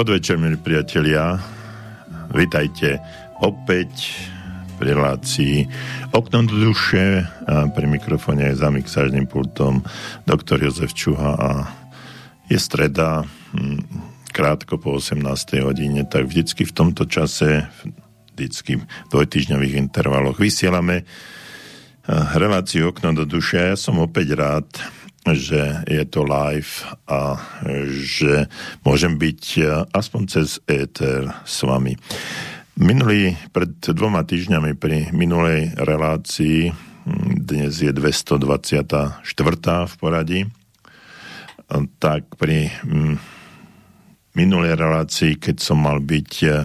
Podvečer, milí priatelia. Vítajte opäť v relácii Okno do duše a pri mikrofóne za mixážnym pultom doktor Jozef Čuha a je streda hm, krátko po 18. hodine, tak vždycky v tomto čase vždycky v dvojtyžňových intervaloch vysielame reláciu Okno do duše. Ja som opäť rád, že je to live a že môžem byť e, aspoň cez éter s vami. Minulý, pred dvoma týždňami pri minulej relácii, dnes je 224. v poradí, tak pri minulej relácii, keď som mal byť e,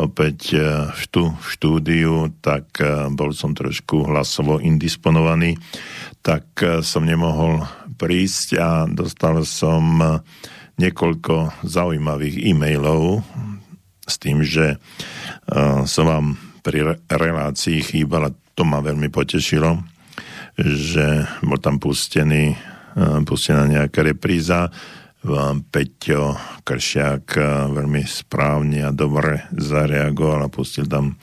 opäť e, v, tu, štúdiu, tak bol som trošku hlasovo indisponovaný, tak som nemohol prísť a dostal som niekoľko zaujímavých e-mailov s tým, že uh, som vám pri relácii chýbala. To ma veľmi potešilo, že bol tam pustený, uh, pustená nejaká repríza Peťo Kršiak eh, veľmi správne a dobre zareagoval a pustil tam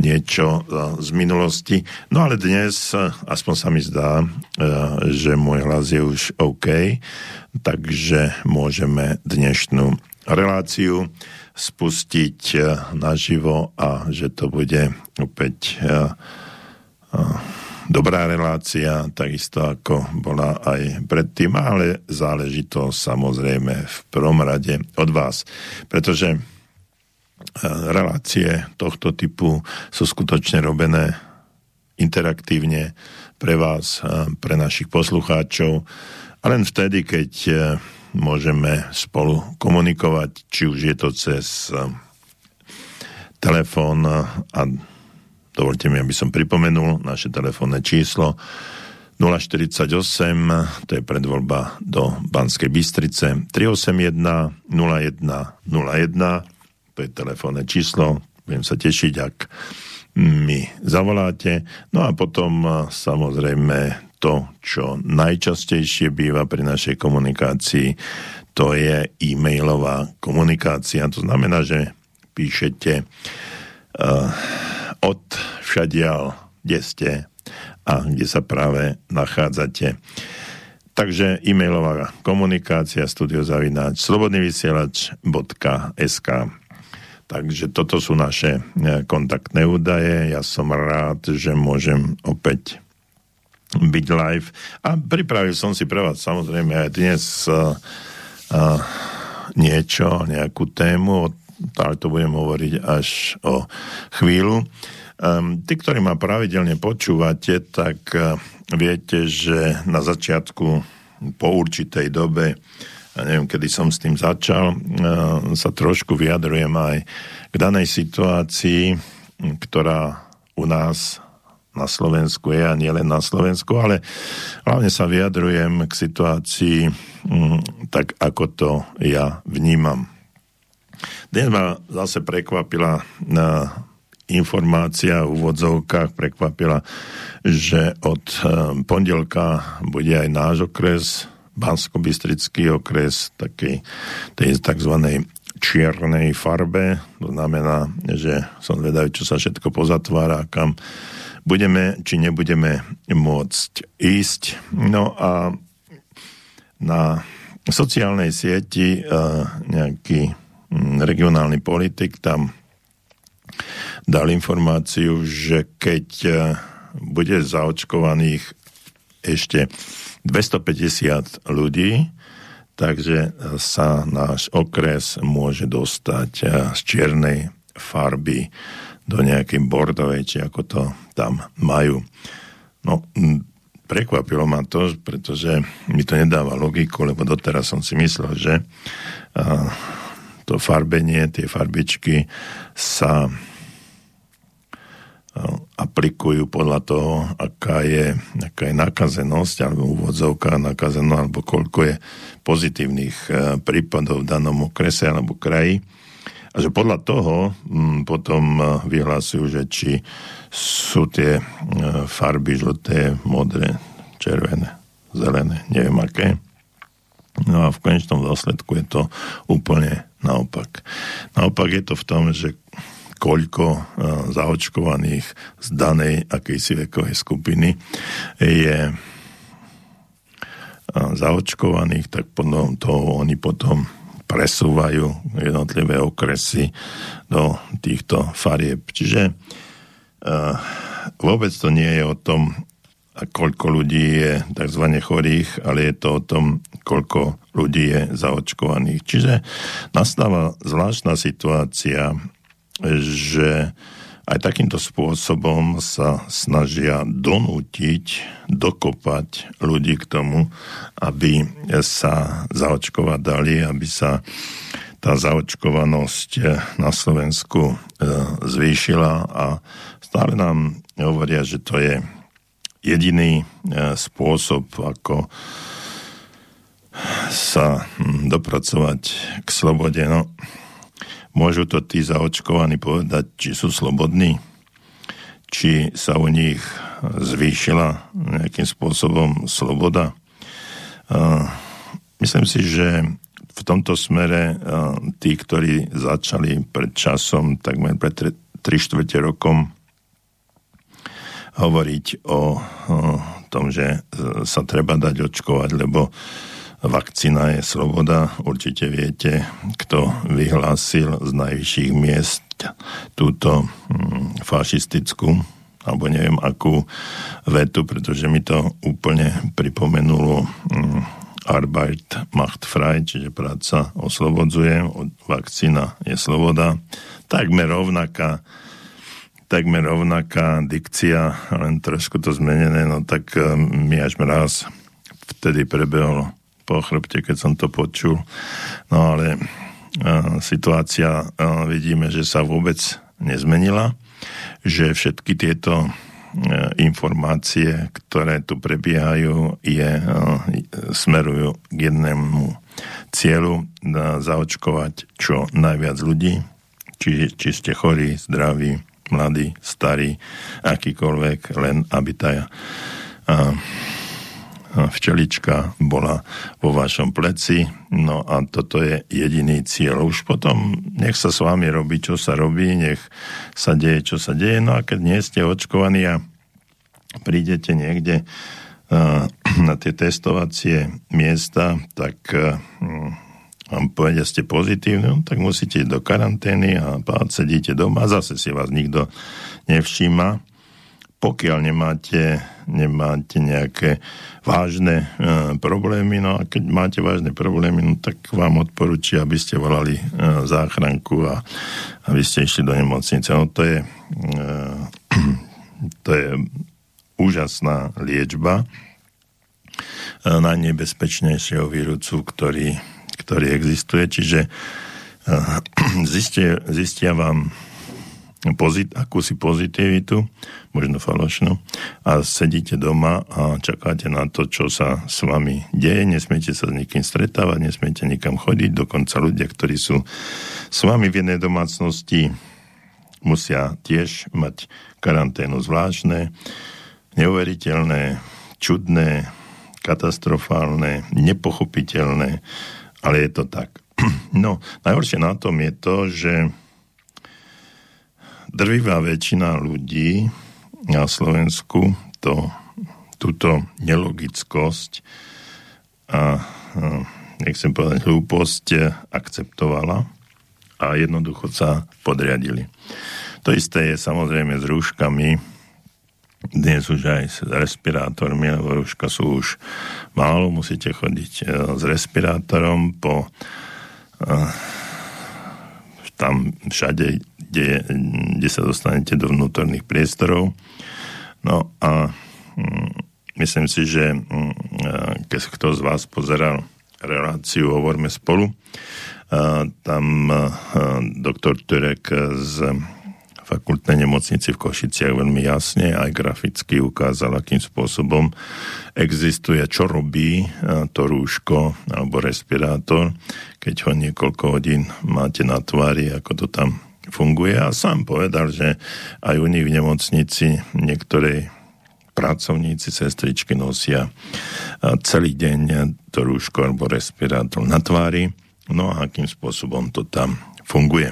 niečo eh, z minulosti. No ale dnes, eh, aspoň sa mi zdá, že môj hlas je už OK, takže môžeme dnešnú reláciu spustiť naživo a že to bude opäť dobrá relácia, takisto ako bola aj predtým, ale záleží to samozrejme v prvom rade od vás, pretože e, relácie tohto typu sú skutočne robené interaktívne pre vás, e, pre našich poslucháčov. A len vtedy, keď e, môžeme spolu komunikovať, či už je to cez telefón a Dovolte mi, aby som pripomenul naše telefónne číslo 048, to je predvoľba do Banskej Bystrice, 381 0101, to je telefónne číslo, budem sa tešiť, ak mi zavoláte. No a potom samozrejme to, čo najčastejšie býva pri našej komunikácii, to je e-mailová komunikácia. To znamená, že píšete uh, od všadial, kde ste a kde sa práve nachádzate. Takže e-mailová komunikácia studiozavináč slobodnyvysielač.sk Takže toto sú naše e, kontaktné údaje. Ja som rád, že môžem opäť byť live. A pripravil som si pre vás samozrejme aj dnes uh, uh, niečo, nejakú tému, ale to budem hovoriť až o chvíľu. Um, tí, ktorí ma pravidelne počúvate, tak uh, viete, že na začiatku po určitej dobe, ja neviem, kedy som s tým začal, uh, sa trošku vyjadrujem aj k danej situácii, ktorá u nás na Slovensku je a nie len na Slovensku, ale hlavne sa vyjadrujem k situácii um, tak, ako to ja vnímam. Dnes ma zase prekvapila na informácia v úvodzovkách prekvapila, že od eh, pondelka bude aj náš okres, bansko okres, takej tej tzv. čiernej farbe. To znamená, že som vedavý, čo sa všetko pozatvára, kam budeme, či nebudeme môcť ísť. No a na sociálnej sieti uh, nejaký regionálny politik tam dal informáciu, že keď e, bude zaočkovaných ešte 250 ľudí, takže sa náš okres môže dostať e, z čiernej farby do nejakej bordovej, či ako to tam majú. No, prekvapilo ma to, pretože mi to nedáva logiku, lebo doteraz som si myslel, že to farbenie, tie farbičky sa aplikujú podľa toho, aká je, aká je nakazenosť, alebo úvodzovka nakazenosť, alebo koľko je pozitívnych e, prípadov v danom okrese alebo kraji. A že podľa toho m, potom e, vyhlasujú, že či sú tie farby žlté, modré, červené, zelené, neviem aké No a v konečnom dôsledku je to úplne naopak. Naopak je to v tom, že koľko uh, zaočkovaných z danej akejsi vekovej skupiny je uh, zaočkovaných, tak potom toho oni potom presúvajú jednotlivé okresy do týchto farieb. Čiže uh, vôbec to nie je o tom, koľko ľudí je tzv. chorých, ale je to o tom, koľko ľudí je zaočkovaných. Čiže nastáva zvláštna situácia, že aj takýmto spôsobom sa snažia donútiť, dokopať ľudí k tomu, aby sa zaočkovať dali, aby sa tá zaočkovanosť na Slovensku e, zvýšila a stále nám hovoria, že to je jediný e, spôsob, ako sa hm, dopracovať k slobode. No, Môžu to tí zaočkovaní povedať, či sú slobodní, či sa u nich zvýšila nejakým spôsobom sloboda. Myslím si, že v tomto smere tí, ktorí začali pred časom, takmer pred 3 štvrte rokom, hovoriť o, tom, že sa treba dať očkovať, lebo vakcína je sloboda. Určite viete, kto vyhlásil z najvyšších miest túto hm, fašistickú alebo neviem akú vetu, pretože mi to úplne pripomenulo hm, Arbeit macht frei, čiže práca oslobodzuje, vakcína je sloboda. Takmer rovnaká takmer rovnaká dikcia, len trošku to zmenené, no tak hm, mi až mraz vtedy prebehlo po chrbte, keď som to počul. No ale situácia vidíme, že sa vôbec nezmenila, že všetky tieto informácie, ktoré tu prebiehajú, je, smerujú k jednému cieľu zaočkovať čo najviac ľudí, či, či ste chorí, zdraví, mladí, starí, akýkoľvek, len aby tá včelička bola vo vašom pleci. No a toto je jediný cieľ. Už potom nech sa s vami robí, čo sa robí, nech sa deje, čo sa deje. No a keď nie ste očkovaní a prídete niekde na tie testovacie miesta, tak vám povedia, ste pozitívni, no, tak musíte ísť do karantény a sedíte doma a zase si vás nikto nevšíma pokiaľ nemáte, nemáte nejaké vážne e, problémy, no a keď máte vážne problémy, no tak vám odporúči, aby ste volali e, záchranku a aby ste išli do nemocnice. No to je, e, to je úžasná liečba e, najnebezpečnejšieho vírusu, ktorý, ktorý existuje. Čiže e, zistia, zistia vám pozit, akúsi pozitivitu, možno falošnú, a sedíte doma a čakáte na to, čo sa s vami deje, nesmiete sa s nikým stretávať, nesmiete nikam chodiť, dokonca ľudia, ktorí sú s vami v jednej domácnosti, musia tiež mať karanténu zvláštne, neuveriteľné, čudné, katastrofálne, nepochopiteľné, ale je to tak. No, najhoršie na tom je to, že drvivá väčšina ľudí na Slovensku to, túto nelogickosť a, a nechcem povedať hlúposť akceptovala a jednoducho sa podriadili. To isté je samozrejme s rúškami, dnes už aj s respirátormi, lebo rúška sú už málo, musíte chodiť e, s respirátorom po tam všade kde, kde sa dostanete do vnútorných priestorov. No a mm, myslím si, že mm, keď kto z vás pozeral reláciu Hovorme spolu, tam doktor Turek z fakultnej nemocnici v Košiciach veľmi jasne aj graficky ukázal, akým spôsobom existuje, čo robí to rúško alebo respirátor, keď ho niekoľko hodín máte na tvári, ako to tam funguje a sám povedal, že aj u nich v nemocnici niektorej pracovníci, sestričky nosia celý deň to rúško alebo respirátor na tvári, no a akým spôsobom to tam funguje.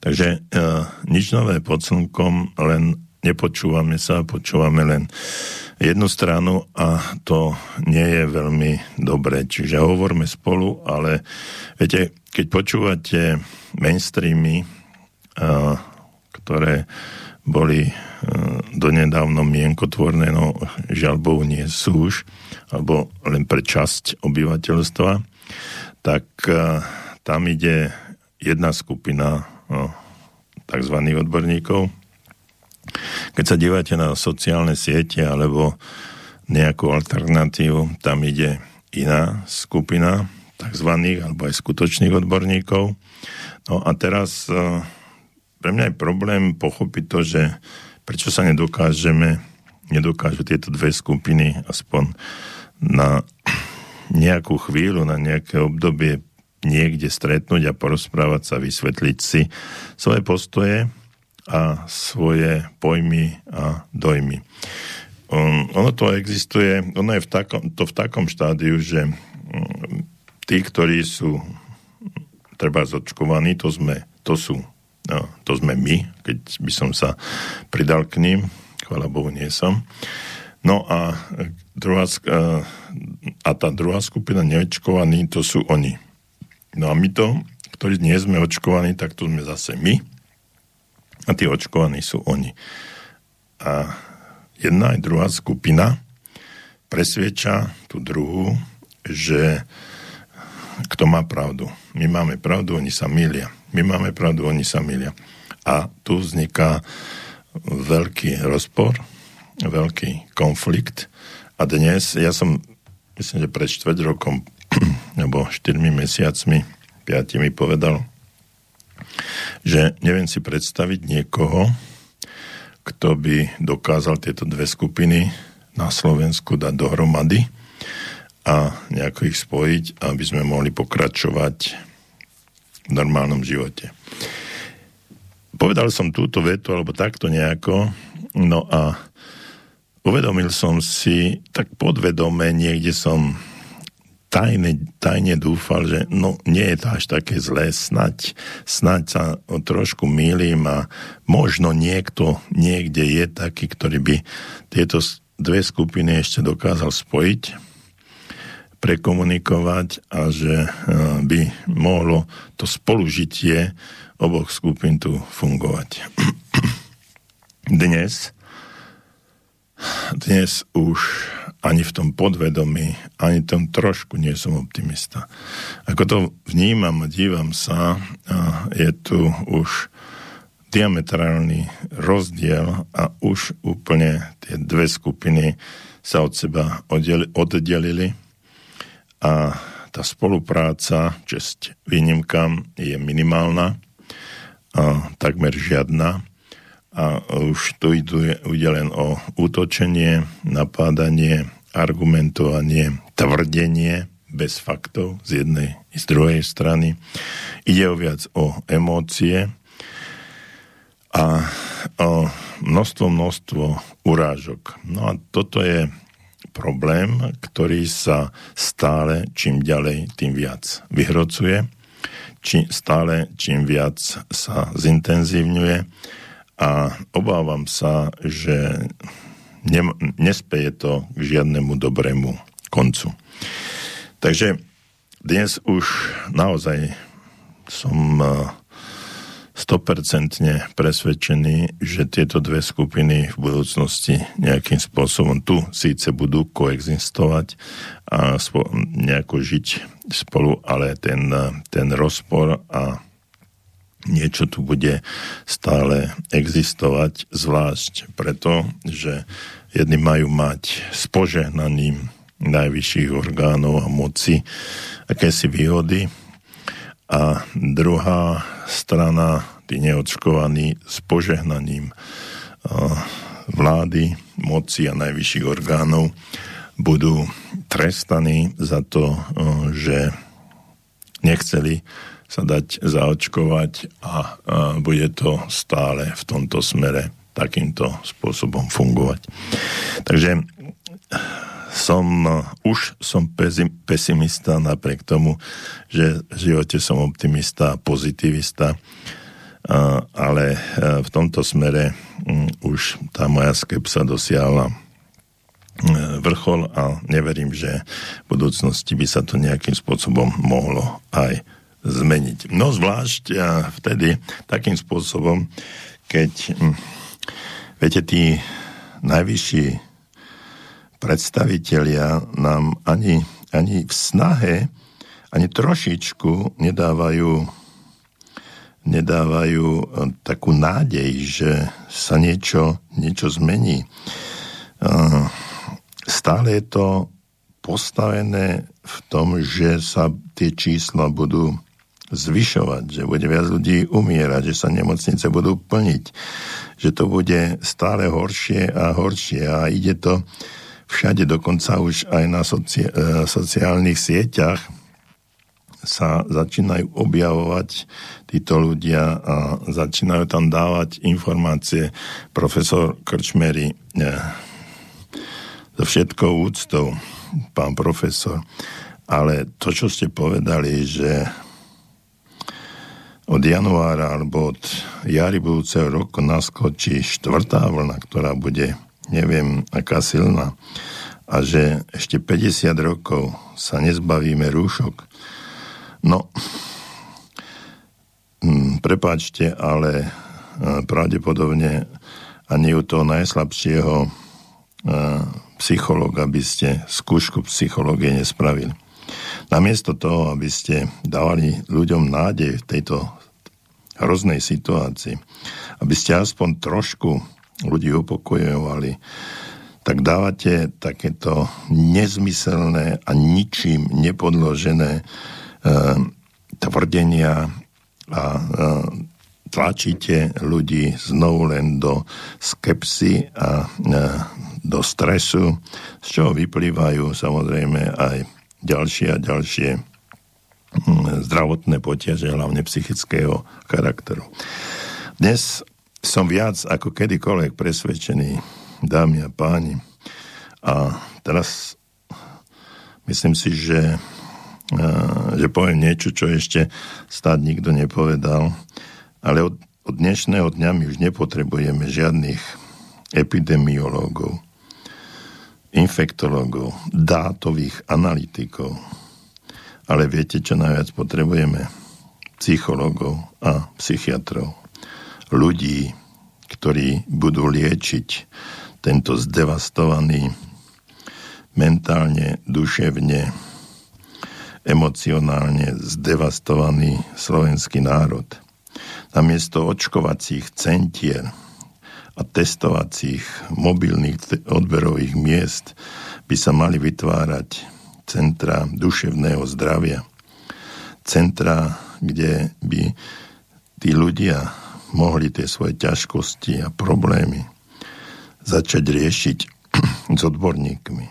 Takže e, nič nové pod slnkom, len nepočúvame sa, počúvame len jednu stranu a to nie je veľmi dobré. Čiže hovorme spolu, ale viete, keď počúvate mainstreamy, e, ktoré boli e, donedávno mienkotvorné, no žiaľ Bohu nie sú už, alebo len pre časť obyvateľstva, tak e, tam ide jedna skupina tzv. odborníkov. Keď sa dívate na sociálne siete alebo nejakú alternatívu, tam ide iná skupina tzv. alebo aj skutočných odborníkov. No a teraz e, pre mňa je problém pochopiť to, že prečo sa nedokážeme, nedokážu tieto dve skupiny aspoň na nejakú chvíľu, na nejaké obdobie niekde stretnúť a porozprávať sa, vysvetliť si svoje postoje a svoje pojmy a dojmy. Um, ono to existuje, ono je v takom, to v takom štádiu, že um, tí, ktorí sú treba zočkovaní, to, sme, to sú no, to sme my, keď by som sa pridal k ním, chvala Bohu nie som. No a, druhá, a tá druhá skupina neočkovaní, to sú oni. No a my to, ktorí nie sme očkovaní, tak to sme zase my. A tí očkovaní sú oni. A jedna aj druhá skupina presvieča tú druhú, že kto má pravdu. My máme pravdu, oni sa milia. My máme pravdu, oni sa milia. A tu vzniká veľký rozpor, veľký konflikt. A dnes, ja som, myslím, že pred štvrť rokom alebo 4 mesiacmi, 5 povedal, že neviem si predstaviť niekoho, kto by dokázal tieto dve skupiny na Slovensku dať dohromady a nejako ich spojiť, aby sme mohli pokračovať v normálnom živote. Povedal som túto vetu, alebo takto nejako, no a uvedomil som si, tak podvedome niekde som tajne, tajne dúfal, že no nie je to až také zlé, snať, snať sa trošku mýlim a možno niekto niekde je taký, ktorý by tieto dve skupiny ešte dokázal spojiť, prekomunikovať a že e, by mohlo to spolužitie oboch skupín tu fungovať. Dnes dnes už ani v tom podvedomí, ani tom trošku nie som optimista. Ako to vnímam a dívam sa, je tu už diametrálny rozdiel a už úplne tie dve skupiny sa od seba oddelili a tá spolupráca, česť výnimkám, je minimálna, a takmer žiadna a už tu ide len o útočenie, napádanie, argumentovanie, tvrdenie bez faktov z jednej i z druhej strany. Ide o viac o emócie a o množstvo, množstvo urážok. No a toto je problém, ktorý sa stále čím ďalej, tým viac vyhrocuje, či, stále čím viac sa zintenzívňuje a obávam sa, že ne, nespeje to k žiadnemu dobrému koncu. Takže dnes už naozaj som 100% eh, presvedčený, že tieto dve skupiny v budúcnosti nejakým spôsobom tu síce budú koexistovať a nejako žiť spolu, ale ten, ten rozpor a niečo tu bude stále existovať, zvlášť preto, že jedni majú mať s požehnaním najvyšších orgánov a moci akési výhody a druhá strana, tí neočkovaní s požehnaním vlády, moci a najvyšších orgánov budú trestaní za to, že nechceli sa dať zaočkovať a, bude to stále v tomto smere takýmto spôsobom fungovať. Takže som, už som pesimista napriek tomu, že v živote som optimista a pozitivista, ale e, v tomto smere už tá moja skepsa dosiahla vrchol a neverím, že v budúcnosti by sa to nejakým spôsobom mohlo aj zmeniť. No zvlášť vtedy takým spôsobom, keď viete, tí najvyšší predstavitelia nám ani, ani v snahe, ani trošičku nedávajú, nedávajú eh, takú nádej, že sa niečo, niečo zmení. Eh, stále je to postavené v tom, že sa tie čísla budú zvyšovať, že bude viac ľudí umierať, že sa nemocnice budú plniť, že to bude stále horšie a horšie a ide to všade, dokonca už aj na soci- e, sociálnych sieťach sa začínajú objavovať títo ľudia a začínajú tam dávať informácie. Profesor Krčmery e, so všetkou úctou, pán profesor, ale to, čo ste povedali, že od januára alebo od jary budúceho roku naskočí štvrtá vlna, ktorá bude neviem aká silná a že ešte 50 rokov sa nezbavíme rúšok. No, hm, prepáčte, ale e, pravdepodobne ani u toho najslabšieho e, psychologa by ste skúšku psychológie nespravili. Namiesto toho, aby ste dávali ľuďom nádej v tejto hroznej situácii, aby ste aspoň trošku ľudí upokojovali, tak dávate takéto nezmyselné a ničím nepodložené e, tvrdenia a e, tlačíte ľudí znovu len do skepsy a e, do stresu, z čoho vyplývajú samozrejme aj ďalšie a ďalšie hm, zdravotné potiaže, hlavne psychického charakteru. Dnes som viac ako kedykoľvek presvedčený, dámy a páni. A teraz myslím si, že, že poviem niečo, čo ešte stáť nikto nepovedal, ale od, od dnešného dňa my už nepotrebujeme žiadnych epidemiológov, infektológov, dátových analytikov. Ale viete, čo najviac potrebujeme? Psychológov a psychiatrov ľudí, ktorí budú liečiť tento zdevastovaný mentálne, duševne, emocionálne zdevastovaný slovenský národ. Namiesto očkovacích centier a testovacích mobilných odberových miest by sa mali vytvárať centra duševného zdravia. Centra, kde by tí ľudia mohli tie svoje ťažkosti a problémy začať riešiť s odborníkmi.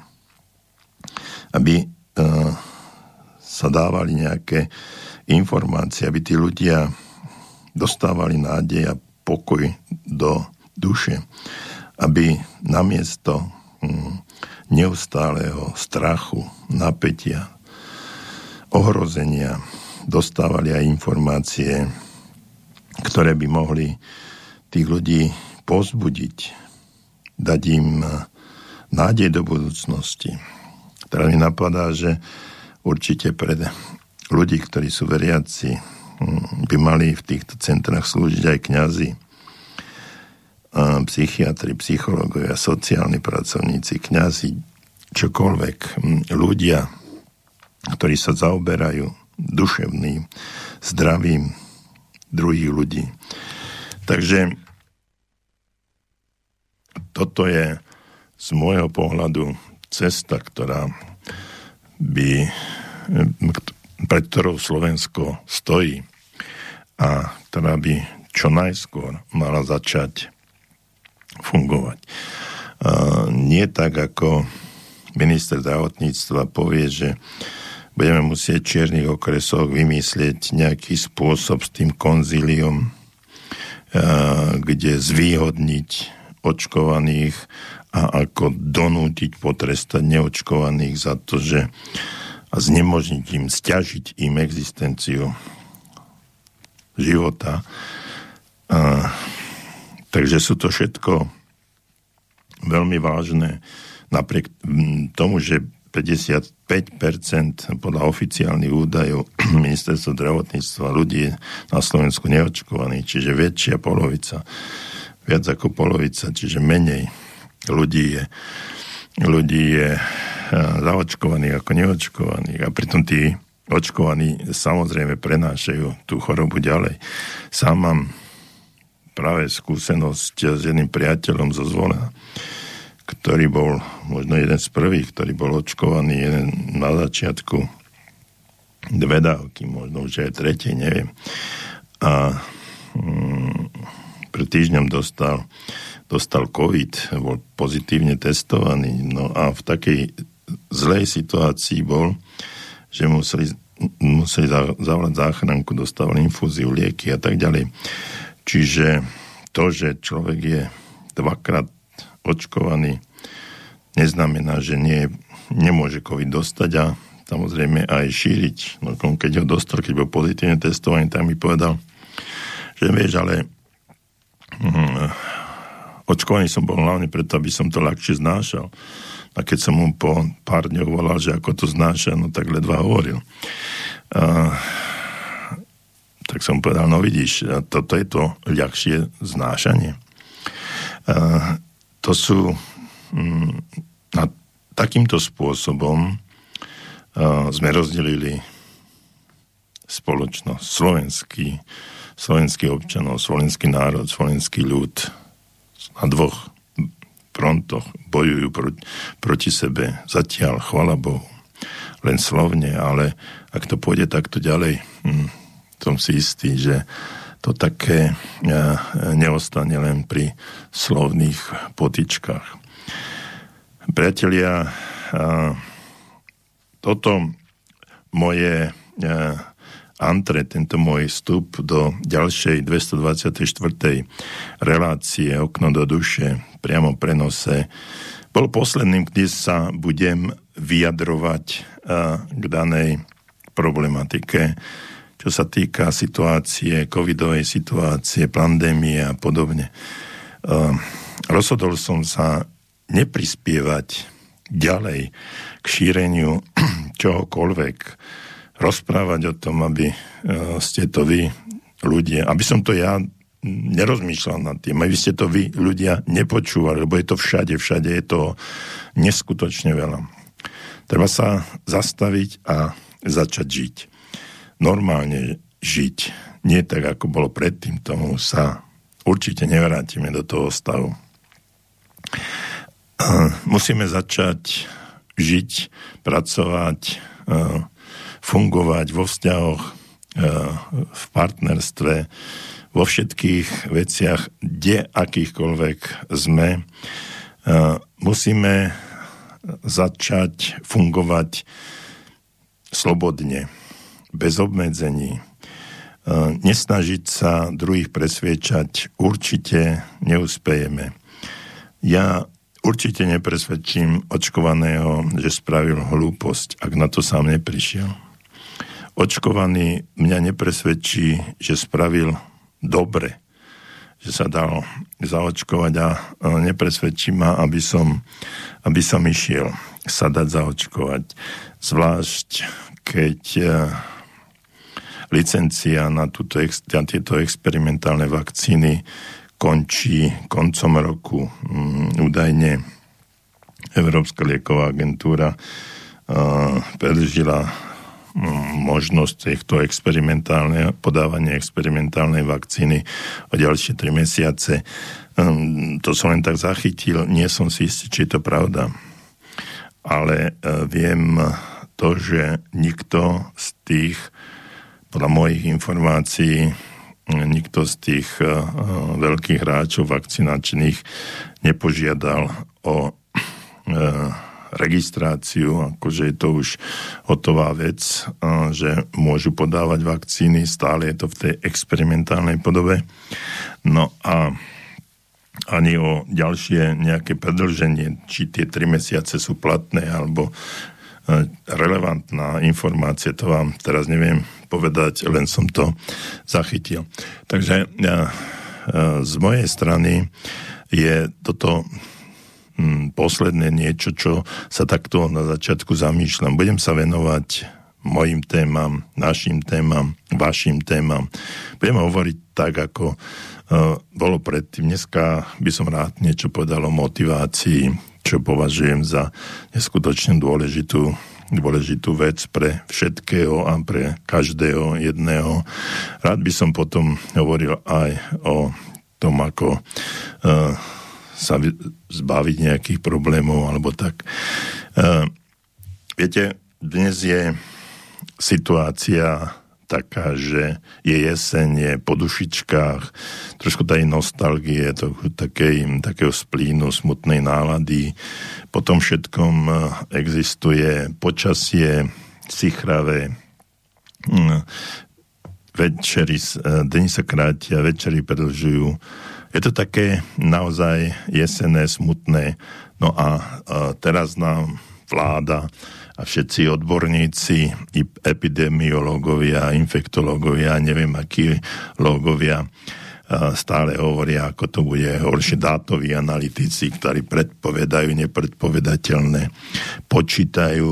Aby uh, sa dávali nejaké informácie, aby tí ľudia dostávali nádej a pokoj do duše, aby namiesto um, neustáleho strachu, napätia, ohrozenia dostávali aj informácie, ktoré by mohli tých ľudí pozbudiť, dať im nádej do budúcnosti. Teda mi napadá, že určite pred ľudí, ktorí sú veriaci, hm, by mali v týchto centrách slúžiť aj kňazi, psychiatri, psychológovia, sociálni pracovníci, kňazi, čokoľvek, ľudia, ktorí sa zaoberajú duševným, zdravým, druhých ľudí. Takže toto je z môjho pohľadu cesta, ktorá by, pred ktorou Slovensko stojí a ktorá by čo najskôr mala začať fungovať. Nie tak, ako minister zdravotníctva povie, že budeme musieť v čiernych okresoch vymyslieť nejaký spôsob s tým konzíliom, kde zvýhodniť očkovaných a ako donútiť potrestať neočkovaných za to, že a znemožniť im, stiažiť im existenciu života. A, takže sú to všetko veľmi vážne, napriek tomu, že 55% podľa oficiálnych údajov ministerstva zdravotníctva ľudí na Slovensku neočkovaných, čiže väčšia polovica, viac ako polovica, čiže menej ľudí je, ľudí je zaočkovaných ako neočkovaných a pritom tí očkovaní samozrejme prenášajú tú chorobu ďalej. Sám mám práve skúsenosť s jedným priateľom zo Zvolena, ktorý bol možno jeden z prvých, ktorý bol očkovaný jeden na začiatku dve dávky, možno už aj tretie, neviem. A mm, pred týždňom dostal dostal COVID, bol pozitívne testovaný, no a v takej zlej situácii bol, že museli, museli zavolať záchranku, dostával infúziu, lieky a tak ďalej. Čiže to, že človek je dvakrát očkovaný, neznamená, že nie, nemôže COVID dostať a samozrejme aj šíriť. No keď ho dostal, keď bol pozitívne testovaný, tak mi povedal, že vieš, ale hm, očkovaný som bol hlavne preto, aby som to ľahšie znášal. A keď som mu po pár dňoch volal, že ako to znáša, no tak ledva hovoril. A, tak som povedal, no vidíš, toto je to ľahšie znášanie. To sú mm, na takýmto spôsobom sme rozdelili spoločnosť, slovenský, slovenský občanov, slovenský národ, slovenský ľud na dvoch frontoch bojujú proti, proti sebe. Zatiaľ, chvala Bohu, len slovne, ale ak to pôjde takto ďalej, hm, som si istý, že to také ja, neostane len pri slovných potičkách. Priatelia, a, toto moje a, antre, tento môj vstup do ďalšej 224. relácie Okno do duše priamo prenose bol posledným, kde sa budem vyjadrovať k danej problematike, čo sa týka situácie, covidovej situácie, pandémie a podobne. Rozhodol som sa neprispievať ďalej k šíreniu čohokoľvek, rozprávať o tom, aby ste to vy, ľudia, aby som to ja nerozmýšľal nad tým. Aby ste to vy, ľudia, nepočúvali, lebo je to všade, všade je to neskutočne veľa. Treba sa zastaviť a začať žiť. Normálne žiť. Nie tak, ako bolo predtým, tomu sa určite nevrátime do toho stavu. Musíme začať žiť, pracovať, fungovať vo vzťahoch, v partnerstve, vo všetkých veciach, kde akýchkoľvek sme, musíme začať fungovať slobodne, bez obmedzení. Nesnažiť sa druhých presviečať, určite neúspejeme. Ja určite nepresvedčím očkovaného, že spravil hlúposť, ak na to sám neprišiel. Očkovaný mňa nepresvedčí, že spravil dobre, že sa dal zaočkovať a nepresvedčí ma, aby som, aby som išiel sa dať zaočkovať. Zvlášť, keď e, licencia na, túto, na tieto experimentálne vakcíny končí koncom roku. Mm, údajne Európska lieková agentúra predržila možnosť týchto experimentálne, podávania experimentálnej vakcíny o ďalšie 3 mesiace. Ehm, to som len tak zachytil, nie som si istý, či je to pravda. Ale e, viem to, že nikto z tých, podľa mojich informácií, nikto z tých e, veľkých hráčov vakcinačných nepožiadal o e, registráciu, akože je to už hotová vec, že môžu podávať vakcíny, stále je to v tej experimentálnej podobe. No a ani o ďalšie nejaké predlženie, či tie tri mesiace sú platné, alebo relevantná informácia, to vám teraz neviem povedať, len som to zachytil. Takže ja, e, z mojej strany je toto hm, posledné niečo, čo sa takto na začiatku zamýšľam. Budem sa venovať mojim témam, našim témam, vašim témam. Budeme hovoriť tak, ako uh, bolo predtým. Dneska by som rád niečo povedal o motivácii, čo považujem za neskutočne dôležitú, dôležitú vec pre všetkého a pre každého jedného. Rád by som potom hovoril aj o tom, ako uh, sa zbaviť nejakých problémov alebo tak. Uh, viete, dnes je situácia taká, že je jeseň, je po dušičkách, trošku tady nostalgie, to, takej, takého splínu, smutnej nálady. Po tom všetkom e, existuje počasie, sichravé, mm, večery, e, dni sa krátia, večery predlžujú. Je to také naozaj jesené, smutné. No a, a teraz nám vláda a všetci odborníci, epidemiológovia, infektológovia, neviem akí logovia, stále hovoria, ako to bude horšie dátoví analytici, ktorí predpovedajú nepredpovedateľné, počítajú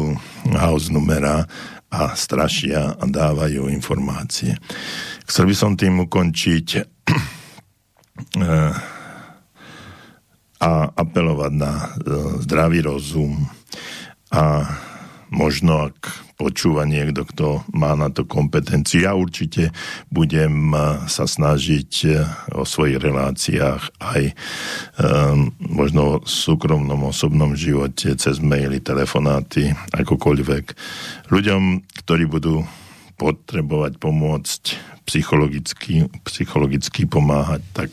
house numera a strašia a dávajú informácie. Chcel by som tým ukončiť e, a apelovať na e, zdravý rozum a možno ak počúva niekto, kto má na to kompetenciu. Ja určite budem eh, sa snažiť eh, o svojich reláciách aj um, možno v súkromnom osobnom živote cez maily, telefonáty, akokoľvek. Ľuďom, ktorí budú potrebovať pomôcť psychologicky, psychologicky pomáhať, tak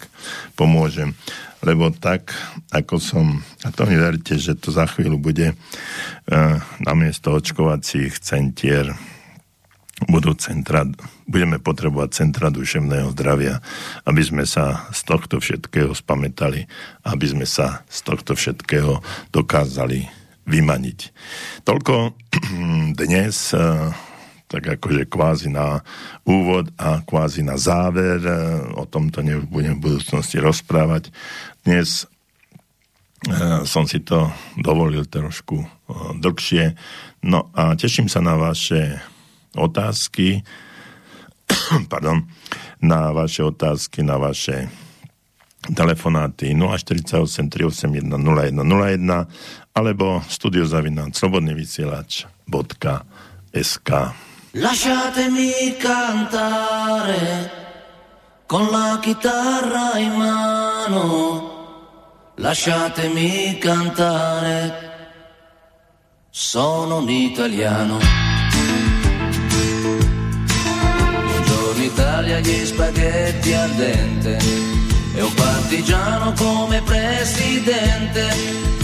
pomôžem lebo tak, ako som, a to mi verte, že to za chvíľu bude uh, namiesto očkovacích centier budú centra, budeme potrebovať centra duševného zdravia, aby sme sa z tohto všetkého spametali, aby sme sa z tohto všetkého dokázali vymaniť. Toľko dnes uh, tak akože kvázi na úvod a kvázi na záver. E, o tomto nebudem v budúcnosti rozprávať. Dnes e, som si to dovolil trošku e, dlhšie. No a teším sa na vaše otázky, pardon, na vaše otázky, na vaše telefonáty 048 381 0101 alebo studiozavináč.slobodnyvysielač.sk Lasciatemi cantare con la chitarra in mano. Lasciatemi cantare. Sono un italiano. Buongiorno Italia, gli spaghetti al dente. E un partigiano come presidente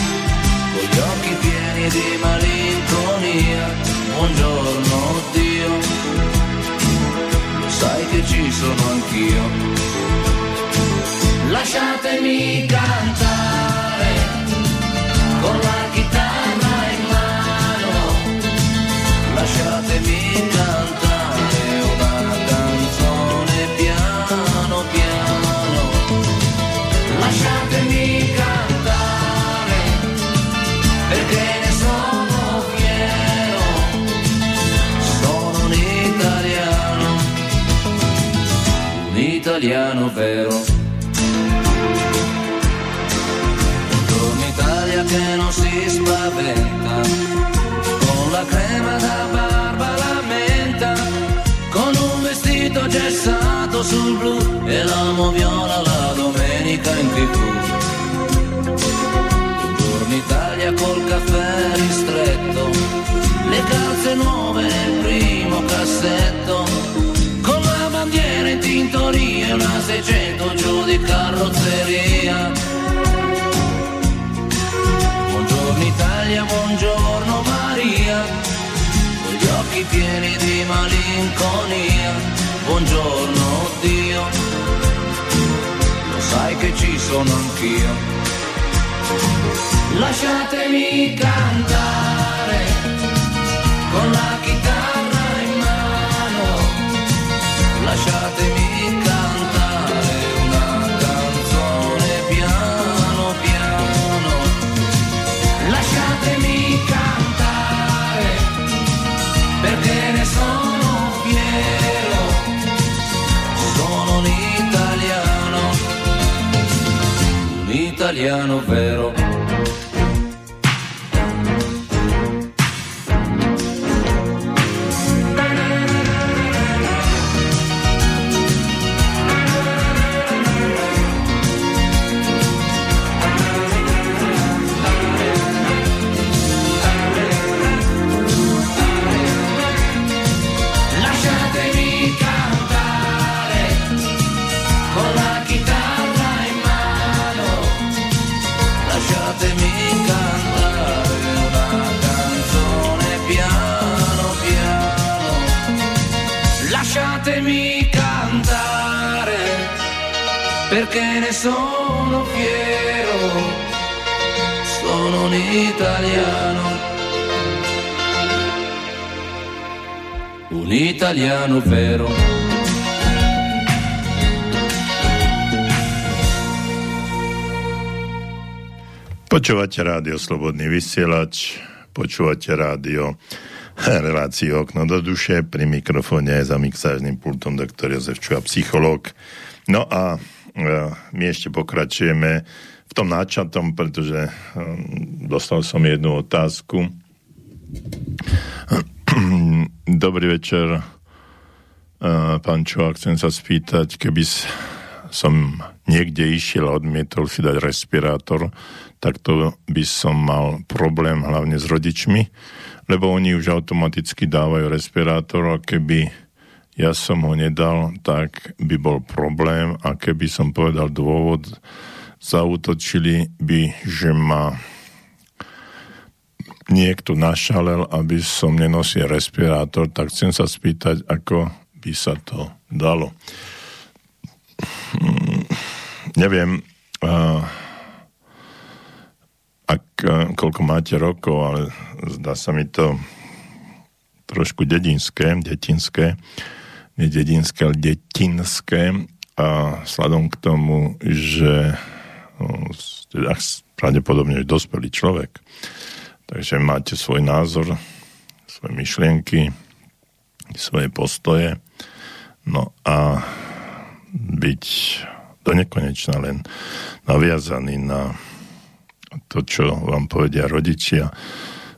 con gli occhi pieni di malinconia. Buongiorno Dio, lo sai che ci sono anch'io. Lasciatemi cantare viola la domenica in tv. Buongiorno Italia col caffè ristretto, le calze nuove nel primo cassetto, con la bandiera in tintoria e una 600 giù di carrozzeria. Buongiorno Italia, buongiorno Maria, con gli occhi pieni di malinconia, buongiorno Dio sai che ci sono anch'io. Lasciatemi cantare italiano vero. Sono fiero, sono un italiano. un italiano vero. Počúvate rádio Slobodný vysielač, počúvate rádio reláciu Okno do duše, pri mikrofóne za mixážnym pultom doktor Jozef Čuha, psychológ. No a my ešte pokračujeme v tom náčatom, pretože e, dostal som jednu otázku. Dobrý večer, e, pán Čuha, chcem sa spýtať, keby som niekde išiel a odmietol si dať respirátor, tak to by som mal problém hlavne s rodičmi, lebo oni už automaticky dávajú respirátor a keby ja som ho nedal, tak by bol problém a keby som povedal dôvod, zautočili by, že ma niekto našalel, aby som nenosil respirátor, tak chcem sa spýtať, ako by sa to dalo. Hmm, neviem, ak, koľko máte rokov, ale zdá sa mi to trošku dedinské, detinské, dedinské, ale detinské a sladom k tomu, že no, teda pravdepodobne dospelý človek, takže máte svoj názor, svoje myšlienky, svoje postoje, no a byť do nekonečna len naviazaný na to, čo vám povedia rodičia,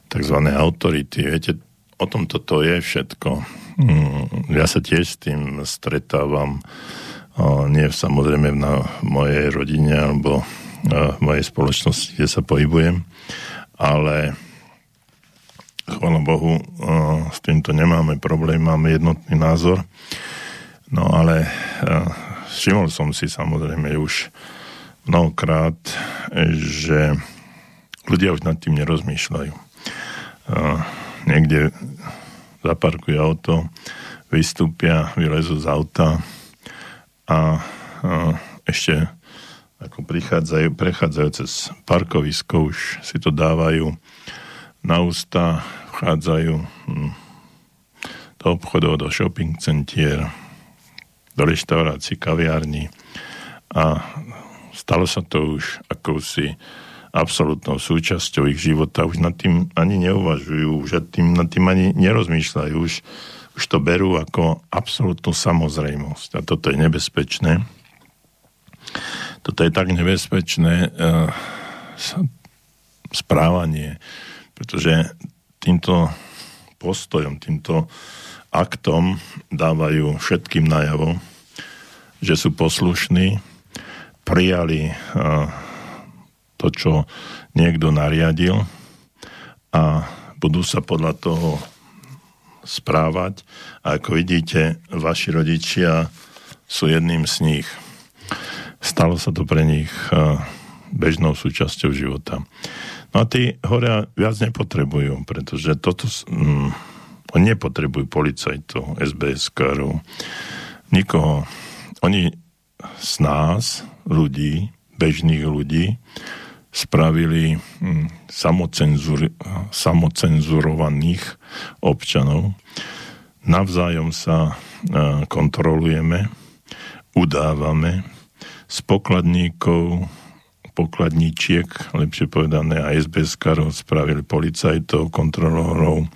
tzv. autority. Viete, o tom toto je všetko. Mm, ja sa tiež s tým stretávam, nie samozrejme na mojej rodine alebo v mojej spoločnosti, kde sa pohybujem, ale chvála Bohu, s týmto nemáme problém, máme jednotný názor. No ale všimol som si samozrejme už mnohokrát, že ľudia už nad tým nerozmýšľajú. Niekde zaparkujú auto, vystúpia, vylezú z auta a ešte ako prichádzajú, prechádzajú cez parkovisko, už si to dávajú na ústa, vchádzajú hm, do obchodov, do shopping centier, do reštaurácií, kaviarní a Stalo sa to už akousi absolútnou súčasťou ich života. Už nad tým ani neuvažujú, už nad tým, nad tým ani nerozmýšľajú. Už, už to berú ako absolútnu samozrejmosť. A toto je nebezpečné. Toto je tak nebezpečné uh, správanie, pretože týmto postojom, týmto aktom dávajú všetkým najavo, že sú poslušní, prijali to, čo niekto nariadil a budú sa podľa toho správať. A ako vidíte, vaši rodičia sú jedným z nich. Stalo sa to pre nich bežnou súčasťou života. No a tí hore viac nepotrebujú, pretože toto... Mm, oni nepotrebujú policajtov, SBS-károv, nikoho. Oni z nás, ľudí, bežných ľudí, spravili mm, samocenzur, samocenzurovaných občanov. Navzájom sa e, kontrolujeme, udávame z pokladníkov pokladníčiek, lepšie povedané aj sbs spravili policajtov, kontrolórov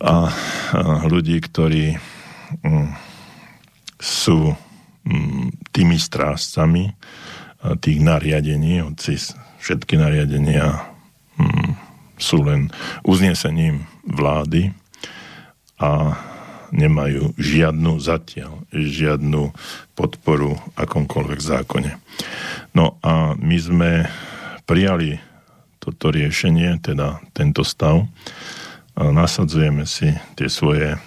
a, a ľudí, ktorí mm, sú mm, tými strážcami tých nariadení, hoci všetky nariadenia mm, sú len uznesením vlády a nemajú žiadnu zatiaľ, žiadnu podporu akomkoľvek zákone. No a my sme prijali toto riešenie, teda tento stav. A nasadzujeme si tie svoje e,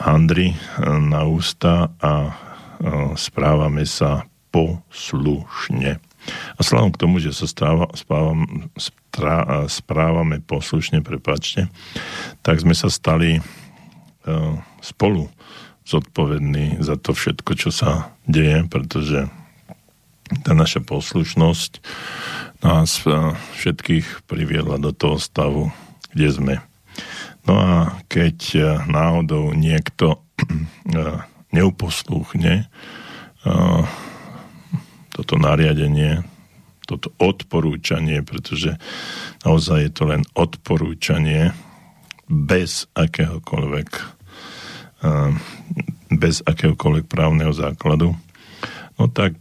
handry na ústa a e, správame sa poslušne. A slávom k tomu, že sa stáva, spávam, strá, správame poslušne, prepáčte, tak sme sa stali uh, spolu zodpovední za to všetko, čo sa deje, pretože tá naša poslušnosť nás všetkých priviedla do toho stavu, kde sme. No a keď náhodou niekto neuposlúchne toto nariadenie, toto odporúčanie, pretože naozaj je to len odporúčanie bez akéhokoľvek bez akéhokoľvek právneho základu, no tak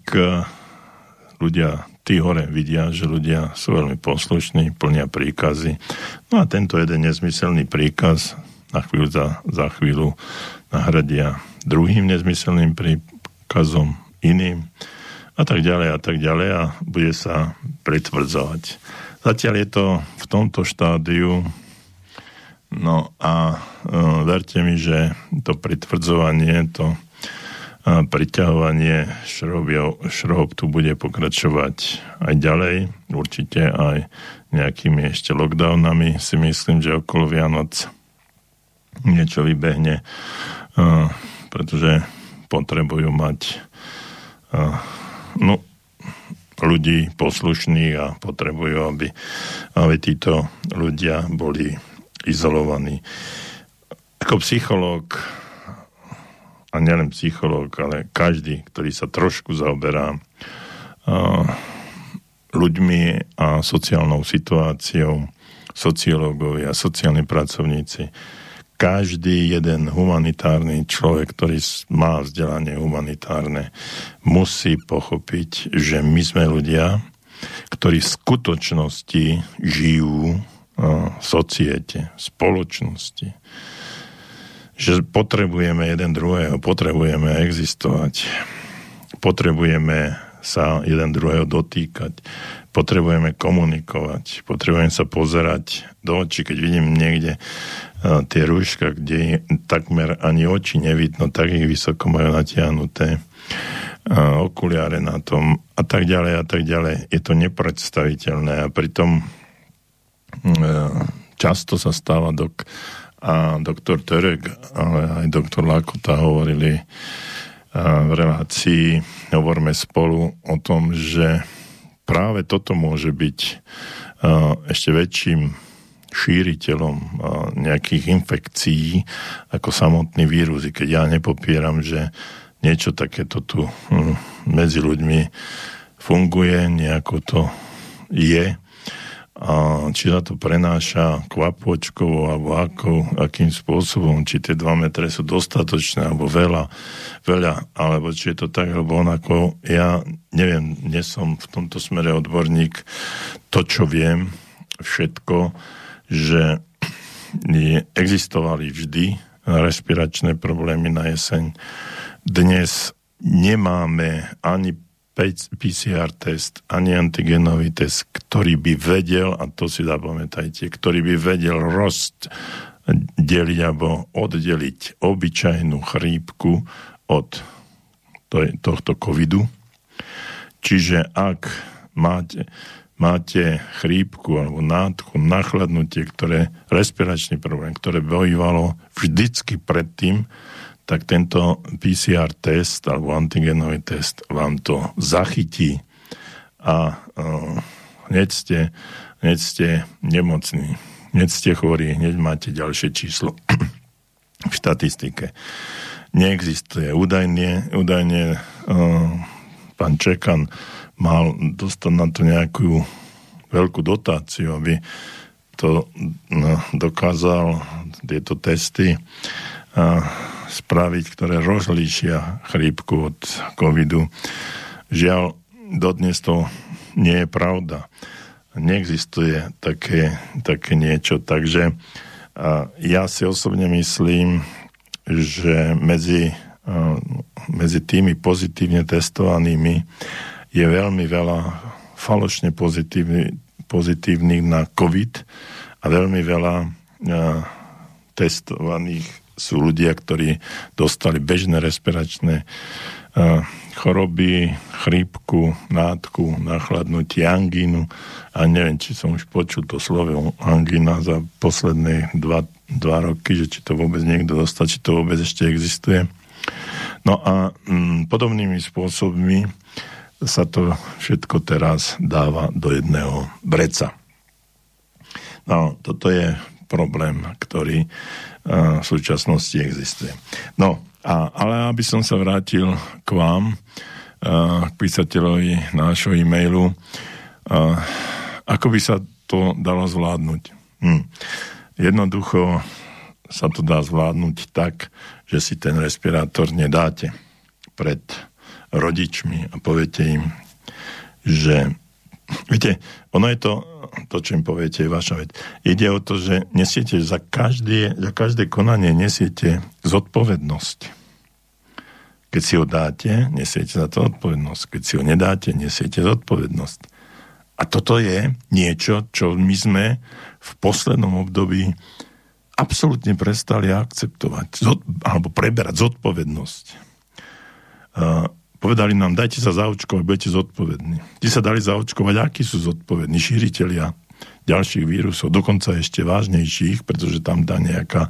ľudia tí hore vidia, že ľudia sú veľmi poslušní, plnia príkazy. No a tento jeden nezmyselný príkaz na chvíľu za, za chvíľu nahradia druhým nezmyselným príkazom iným a tak ďalej a tak ďalej a bude sa pritvrdzovať. Zatiaľ je to v tomto štádiu no a uh, verte mi, že to pritvrdzovanie, to uh, priťahovanie šrob tu bude pokračovať aj ďalej, určite aj nejakými ešte lockdownami si myslím, že okolo Vianoc niečo vybehne, uh, pretože potrebujú mať no, ľudí poslušných a potrebujú, aby, aby títo ľudia boli izolovaní. Ako psychológ, a nielen psychológ, ale každý, ktorý sa trošku zaoberá ľuďmi a sociálnou situáciou, sociológovia, sociálni pracovníci, každý jeden humanitárny človek, ktorý má vzdelanie humanitárne, musí pochopiť, že my sme ľudia, ktorí v skutočnosti žijú v societe, v spoločnosti. Že potrebujeme jeden druhého, potrebujeme existovať, potrebujeme sa jeden druhého dotýkať, potrebujeme komunikovať, potrebujeme sa pozerať do očí, keď vidím niekde tie rúška, kde takmer ani oči nevidno, tak ich vysoko majú natiahnuté okuliare na tom a tak ďalej a tak ďalej. Je to nepredstaviteľné a pritom často sa stáva dok, a doktor Terek, ale aj doktor Lakota hovorili v relácii Hovorme spolu o tom, že práve toto môže byť ešte väčším šíriteľom nejakých infekcií ako samotný vírus. I keď ja nepopieram, že niečo takéto tu hm, medzi ľuďmi funguje, nejako to je. A či sa to prenáša kvapôčkovo alebo ako, akým spôsobom, či tie 2 metre sú dostatočné alebo veľa, veľa, alebo či je to tak alebo onako. Ja neviem, nie som v tomto smere odborník. To, čo viem, všetko, že existovali vždy respiračné problémy na jeseň. Dnes nemáme ani PCR test, ani antigenový test, ktorý by vedel, a to si zapamätajte, ktorý by vedel rost alebo oddeliť obyčajnú chrípku od tohto covidu. Čiže ak máte, máte chrípku alebo nádchu, nachladnutie, ktoré, respiračný problém, ktoré bojívalo vždycky predtým, tak tento PCR test alebo antigenový test vám to zachytí a uh, hneď, ste, hneď ste nemocní hneď ste chorí, hneď máte ďalšie číslo v štatistike. Neexistuje. Údajne, údajne uh, pán Čekan mal dostať na to nejakú veľkú dotáciu, aby to no, dokázal tieto testy spraviť, ktoré rozlíšia chrípku od covidu. Žiaľ, dodnes to nie je pravda neexistuje také, také niečo. Takže ja si osobne myslím, že medzi, medzi tými pozitívne testovanými je veľmi veľa falošne pozitívny, pozitívnych na COVID a veľmi veľa a, testovaných sú ľudia, ktorí dostali bežné respiračné choroby, chrípku, nádku, nachladnutie, angínu a neviem, či som už počul to slovo angína za posledné dva, dva roky, že či to vôbec niekto dostal, či to vôbec ešte existuje. No a mm, podobnými spôsobmi sa to všetko teraz dáva do jedného breca. No, toto je problém, ktorý uh, v súčasnosti existuje. No, a, ale aby som sa vrátil k vám, k písateľovi nášho e-mailu, ako by sa to dalo zvládnuť? Hm. Jednoducho sa to dá zvládnuť tak, že si ten respirátor nedáte pred rodičmi a poviete im, že viete, ono je to, to, čo im poviete, je vaša vec. Ide o to, že nesiete za každé, za každé konanie nesiete zodpovednosť. Keď si ho dáte, nesiete za to zodpovednosť. Keď si ho nedáte, nesiete zodpovednosť. A toto je niečo, čo my sme v poslednom období absolútne prestali akceptovať zod, alebo preberať zodpovednosť. Uh, povedali nám, dajte sa zaočkovať, budete zodpovední. Ti sa dali zaočkovať, akí sú zodpovední? Šíriteľia ďalších vírusov, dokonca ešte vážnejších, pretože tam dá nejaká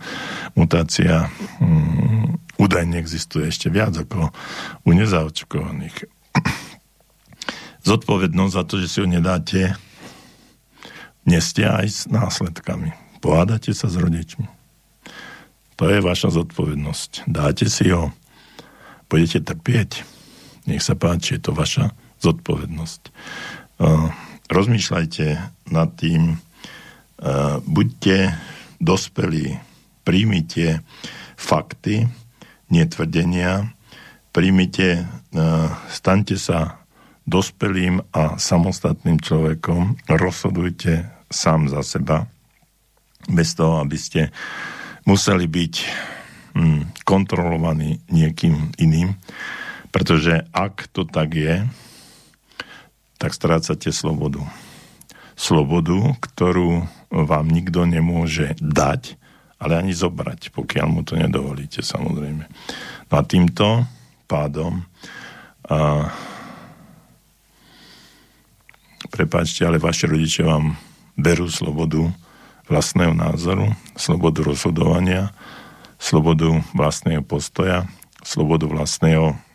mutácia um, údajne existuje ešte viac ako u nezaočkovaných. Zodpovednosť za to, že si ho nedáte, neste aj s následkami. Pohádate sa s rodičmi. To je vaša zodpovednosť. Dáte si ho, budete trpieť. Nech sa páči, je to vaša zodpovednosť. Rozmýšľajte nad tým, buďte dospelí, príjmite fakty, netvrdenia, príjmite, staňte sa dospelým a samostatným človekom, rozhodujte sám za seba, bez toho, aby ste museli byť hm, kontrolovaní niekým iným, pretože ak to tak je, tak strácate slobodu. Slobodu, ktorú vám nikto nemôže dať, ale ani zobrať, pokiaľ mu to nedovolíte, samozrejme. No a týmto pádom a, prepáčte, ale vaši rodičia vám berú slobodu vlastného názoru, slobodu rozhodovania, slobodu vlastného postoja, slobodu vlastného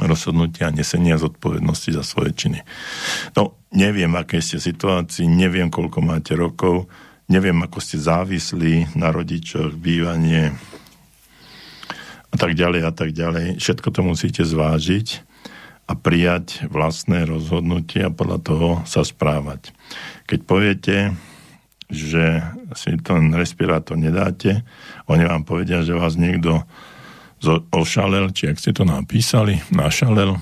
rozhodnutia a nesenia zodpovednosti za svoje činy. No, neviem, aké ste situácii, neviem, koľko máte rokov, neviem, ako ste závislí na rodičoch, bývanie a tak ďalej a tak ďalej. Všetko to musíte zvážiť a prijať vlastné rozhodnutie a podľa toho sa správať. Keď poviete, že si ten respirátor nedáte, oni vám povedia, že vás niekto ošalel, či ak ste to napísali, našalel,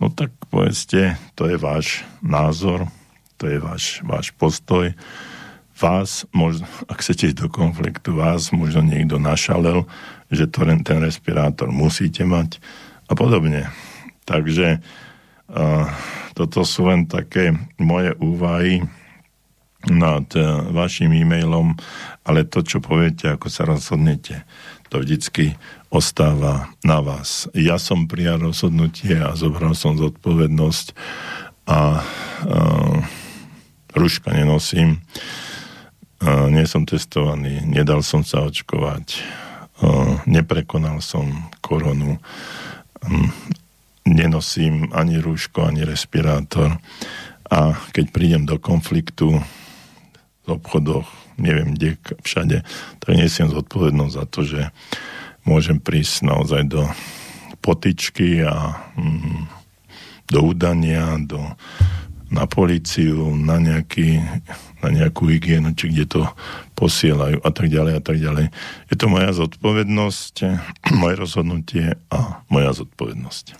no tak povedzte, to je váš názor, to je váš, váš postoj, vás, možno, ak chcete ísť do konfliktu, vás možno niekto našalel, že to, ten respirátor musíte mať a podobne. Takže toto sú len také moje úvahy nad e, vašim e-mailom, ale to, čo poviete, ako sa rozhodnete, to vždycky ostáva na vás. Ja som prijal rozhodnutie a zobral som zodpovednosť a uh, ruška nenosím. Uh, nie som testovaný, nedal som sa očkovať, uh, neprekonal som koronu, um, nenosím ani rúško, ani respirátor a keď prídem do konfliktu v obchodoch, neviem kde, všade, tak nesiem zodpovednosť za to, že môžem prísť naozaj do potičky a mm, do udania, do, na policiu, na, nejaký, na nejakú hygienu, či kde to posielajú a tak ďalej a tak ďalej. Je to moja zodpovednosť, moje rozhodnutie a moja zodpovednosť.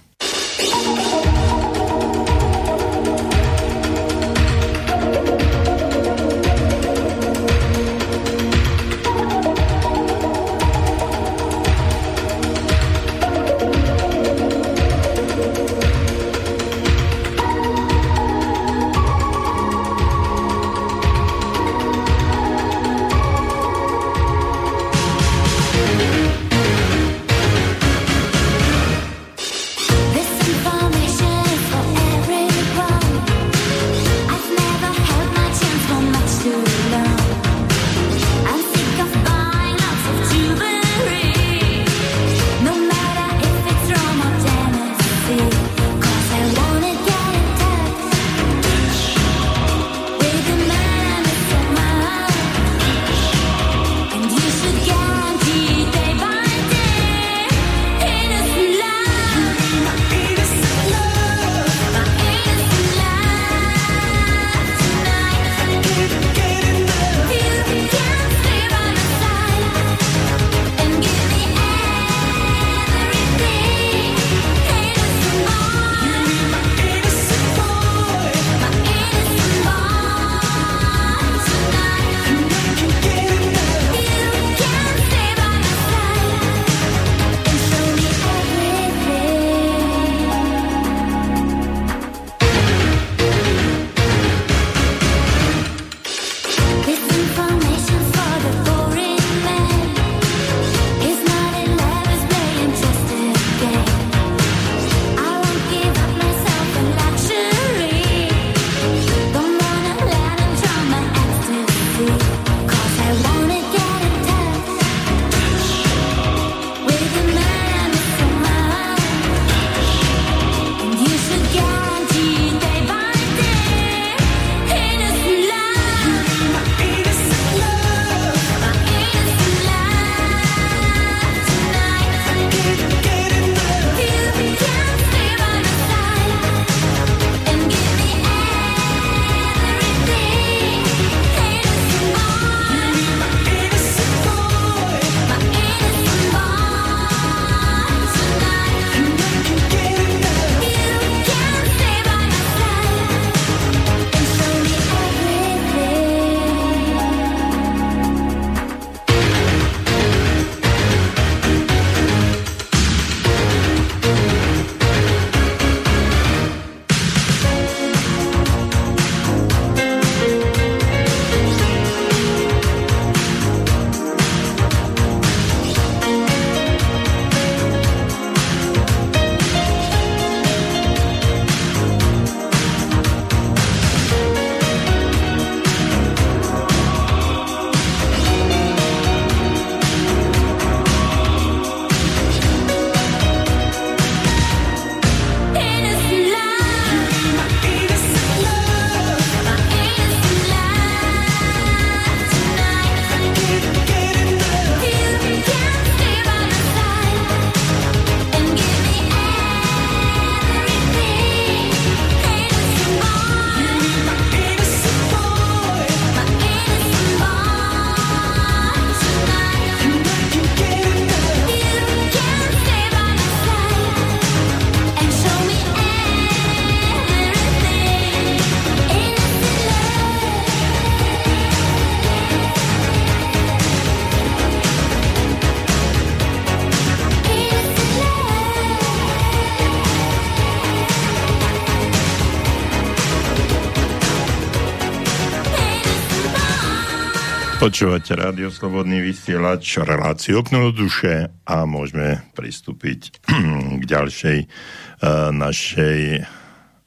Počúvate rádio Slobodný vysielač, reláciu okno do duše a môžeme pristúpiť k ďalšej uh, našej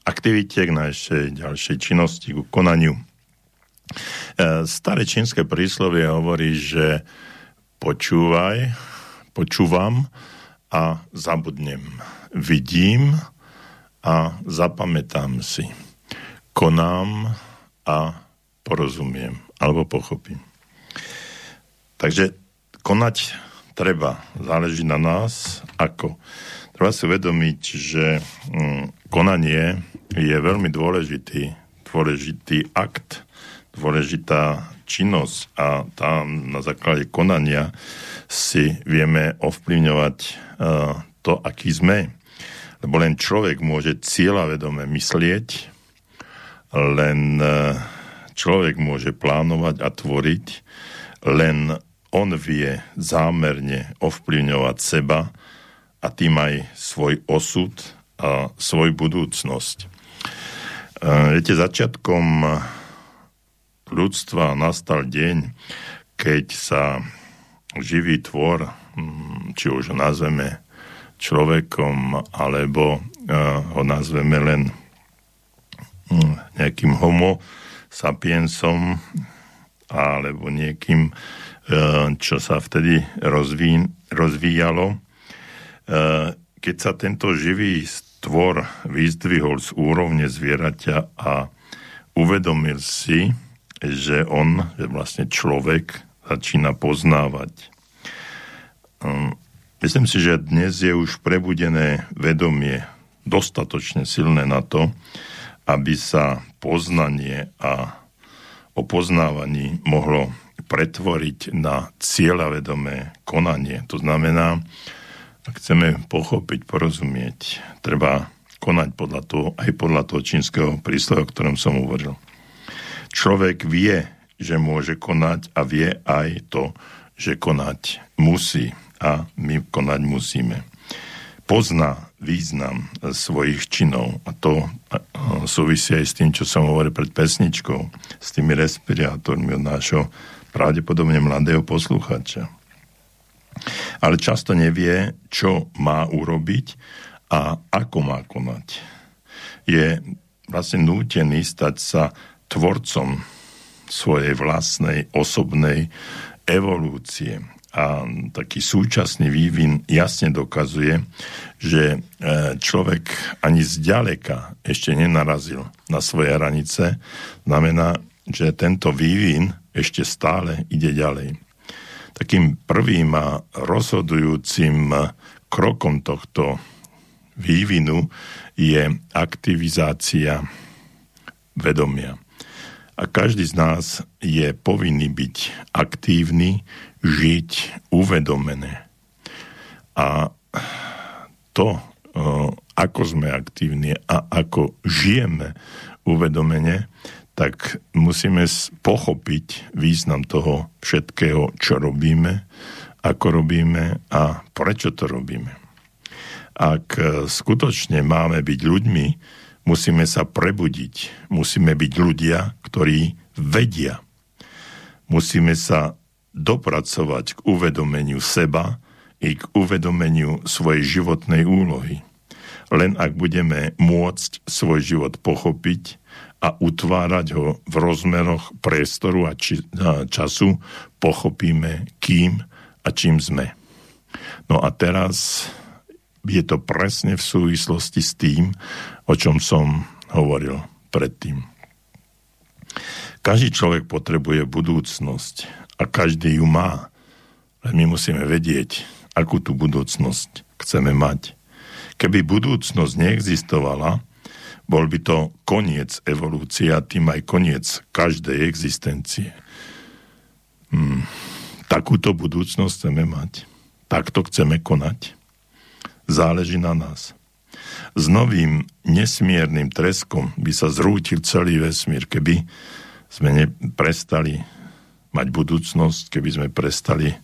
aktivite, k našej ďalšej činnosti, k konaniu. Uh, staré čínske príslovie hovorí, že počúvaj, počúvam a zabudnem. Vidím a zapamätám si. Konám a porozumiem alebo pochopím. Takže konať treba, záleží na nás, ako. Treba si uvedomiť, že mm, konanie je veľmi dôležitý, dôležitý akt, dôležitá činnosť a tam na základe konania si vieme ovplyvňovať uh, to, aký sme. Lebo len človek môže cieľavedome myslieť, len uh, človek môže plánovať a tvoriť, len on vie zámerne ovplyvňovať seba a tým aj svoj osud a svoj budúcnosť. E, viete, začiatkom ľudstva nastal deň, keď sa živý tvor, mm, či už ho nazveme človekom, alebo e, ho nazveme len mm, nejakým homo sapiensom, alebo niekým Eh, čo sa vtedy rozví, rozvíjalo. Eh, keď sa tento živý stvor vyzdvihol z úrovne zvieraťa a uvedomil si, že on, že vlastne človek, začína poznávať. Eh, myslím si, že dnes je už prebudené vedomie dostatočne silné na to, aby sa poznanie a o poznávaní mohlo pretvoriť na cieľavedomé konanie. To znamená, ak chceme pochopiť, porozumieť, treba konať podľa toho, aj podľa toho čínskeho príslovu, o ktorom som hovoril. Človek vie, že môže konať a vie aj to, že konať musí a my konať musíme. Pozná význam svojich činov a to súvisí aj s tým, čo som hovoril pred pesničkou, s tými respirátormi od nášho pravdepodobne mladého posluchača. Ale často nevie, čo má urobiť a ako má konať. Je vlastne nútený stať sa tvorcom svojej vlastnej osobnej evolúcie. A taký súčasný vývin jasne dokazuje, že e, človek ani zďaleka ešte nenarazil na svoje hranice. Znamená, že tento vývin ešte stále ide ďalej. Takým prvým a rozhodujúcim krokom tohto vývinu je aktivizácia vedomia. A každý z nás je povinný byť aktívny, žiť uvedomené. A to, ako sme aktívni a ako žijeme uvedomene, tak musíme pochopiť význam toho všetkého, čo robíme, ako robíme a prečo to robíme. Ak e, skutočne máme byť ľuďmi, musíme sa prebudiť, musíme byť ľudia, ktorí vedia. Musíme sa dopracovať k uvedomeniu seba i k uvedomeniu svojej životnej úlohy. Len ak budeme môcť svoj život pochopiť, a utvárať ho v rozmeroch priestoru a, či, a času, pochopíme, kým a čím sme. No a teraz je to presne v súvislosti s tým, o čom som hovoril predtým. Každý človek potrebuje budúcnosť a každý ju má. Ale my musíme vedieť, akú tú budúcnosť chceme mať. Keby budúcnosť neexistovala, bol by to koniec evolúcie a tým aj koniec každej existencie. Hmm. Takúto budúcnosť chceme mať. Takto chceme konať. Záleží na nás. S novým nesmiernym treskom by sa zrútil celý vesmír, keby sme prestali mať budúcnosť, keby sme prestali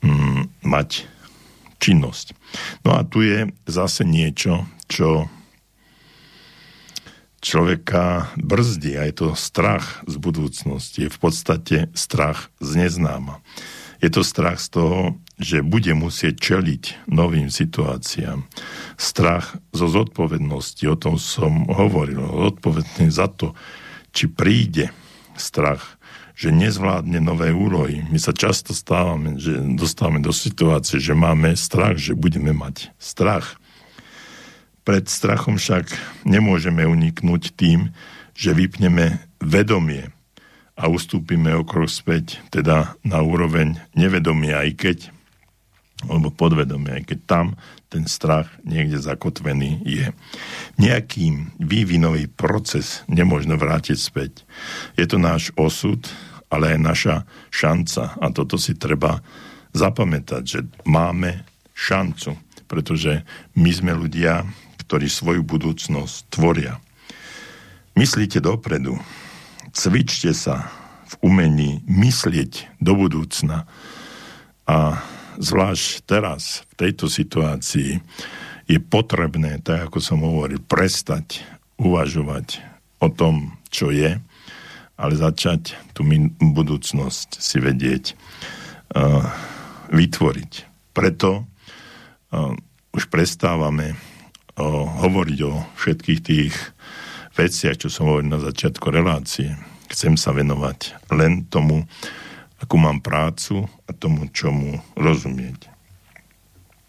mm, mať činnosť. No a tu je zase niečo, čo človeka brzdí a je to strach z budúcnosti. Je v podstate strach z neznáma. Je to strach z toho, že bude musieť čeliť novým situáciám. Strach zo zodpovednosti, o tom som hovoril, zodpovedný za to, či príde strach, že nezvládne nové úlohy. My sa často stávame, že dostávame do situácie, že máme strach, že budeme mať strach pred strachom však nemôžeme uniknúť tým, že vypneme vedomie a ustúpime okolo späť, teda na úroveň nevedomia, aj keď, alebo podvedomia, aj keď tam ten strach niekde zakotvený je. Nejaký vývinový proces nemôžno vrátiť späť. Je to náš osud, ale aj naša šanca. A toto si treba zapamätať, že máme šancu, pretože my sme ľudia, ktorí svoju budúcnosť tvoria. Myslíte dopredu, cvičte sa v umení myslieť do budúcna a zvlášť teraz, v tejto situácii, je potrebné, tak ako som hovoril, prestať uvažovať o tom, čo je, ale začať tú budúcnosť si vedieť uh, vytvoriť. Preto uh, už prestávame o, hovoriť o všetkých tých veciach, čo som hovoril na začiatku relácie. Chcem sa venovať len tomu, akú mám prácu a tomu, čomu rozumieť.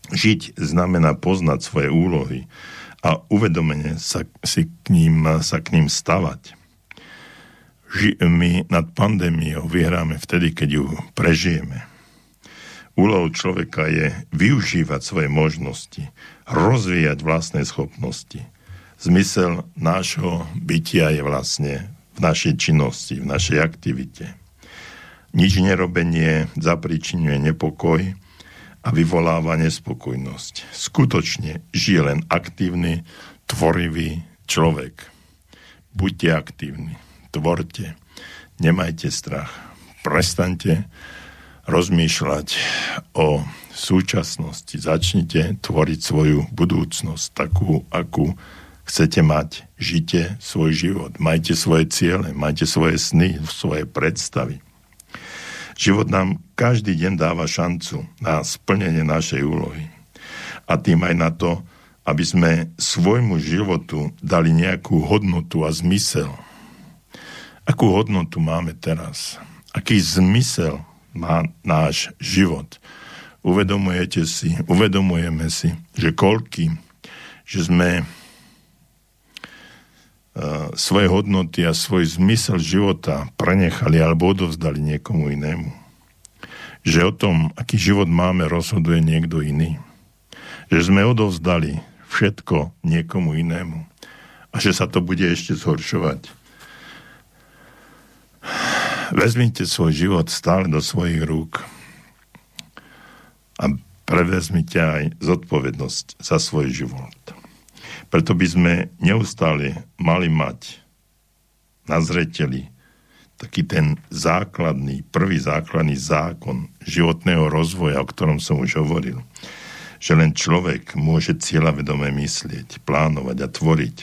Žiť znamená poznať svoje úlohy a uvedomene sa, si k ním, sa k ním stavať. My nad pandémiou vyhráme vtedy, keď ju prežijeme. Úlohou človeka je využívať svoje možnosti, rozvíjať vlastné schopnosti. Zmysel nášho bytia je vlastne v našej činnosti, v našej aktivite. Nič nerobenie zapričinuje nepokoj a vyvoláva nespokojnosť. Skutočne žije len aktívny, tvorivý človek. Buďte aktívni, tvorte, nemajte strach, prestaňte rozmýšľať o súčasnosti. Začnite tvoriť svoju budúcnosť takú, akú chcete mať. Žite svoj život, majte svoje ciele, majte svoje sny, svoje predstavy. Život nám každý deň dáva šancu na splnenie našej úlohy. A tým aj na to, aby sme svojmu životu dali nejakú hodnotu a zmysel. Akú hodnotu máme teraz? Aký zmysel má náš život? uvedomujete si, uvedomujeme si, že koľky, že sme svoje hodnoty a svoj zmysel života prenechali alebo odovzdali niekomu inému. Že o tom, aký život máme, rozhoduje niekto iný. Že sme odovzdali všetko niekomu inému. A že sa to bude ešte zhoršovať. Vezmite svoj život stále do svojich rúk a prevezmite aj zodpovednosť za svoj život. Preto by sme neustále mali mať na zreteli taký ten základný, prvý základný zákon životného rozvoja, o ktorom som už hovoril. Že len človek môže cieľavedome myslieť, plánovať a tvoriť.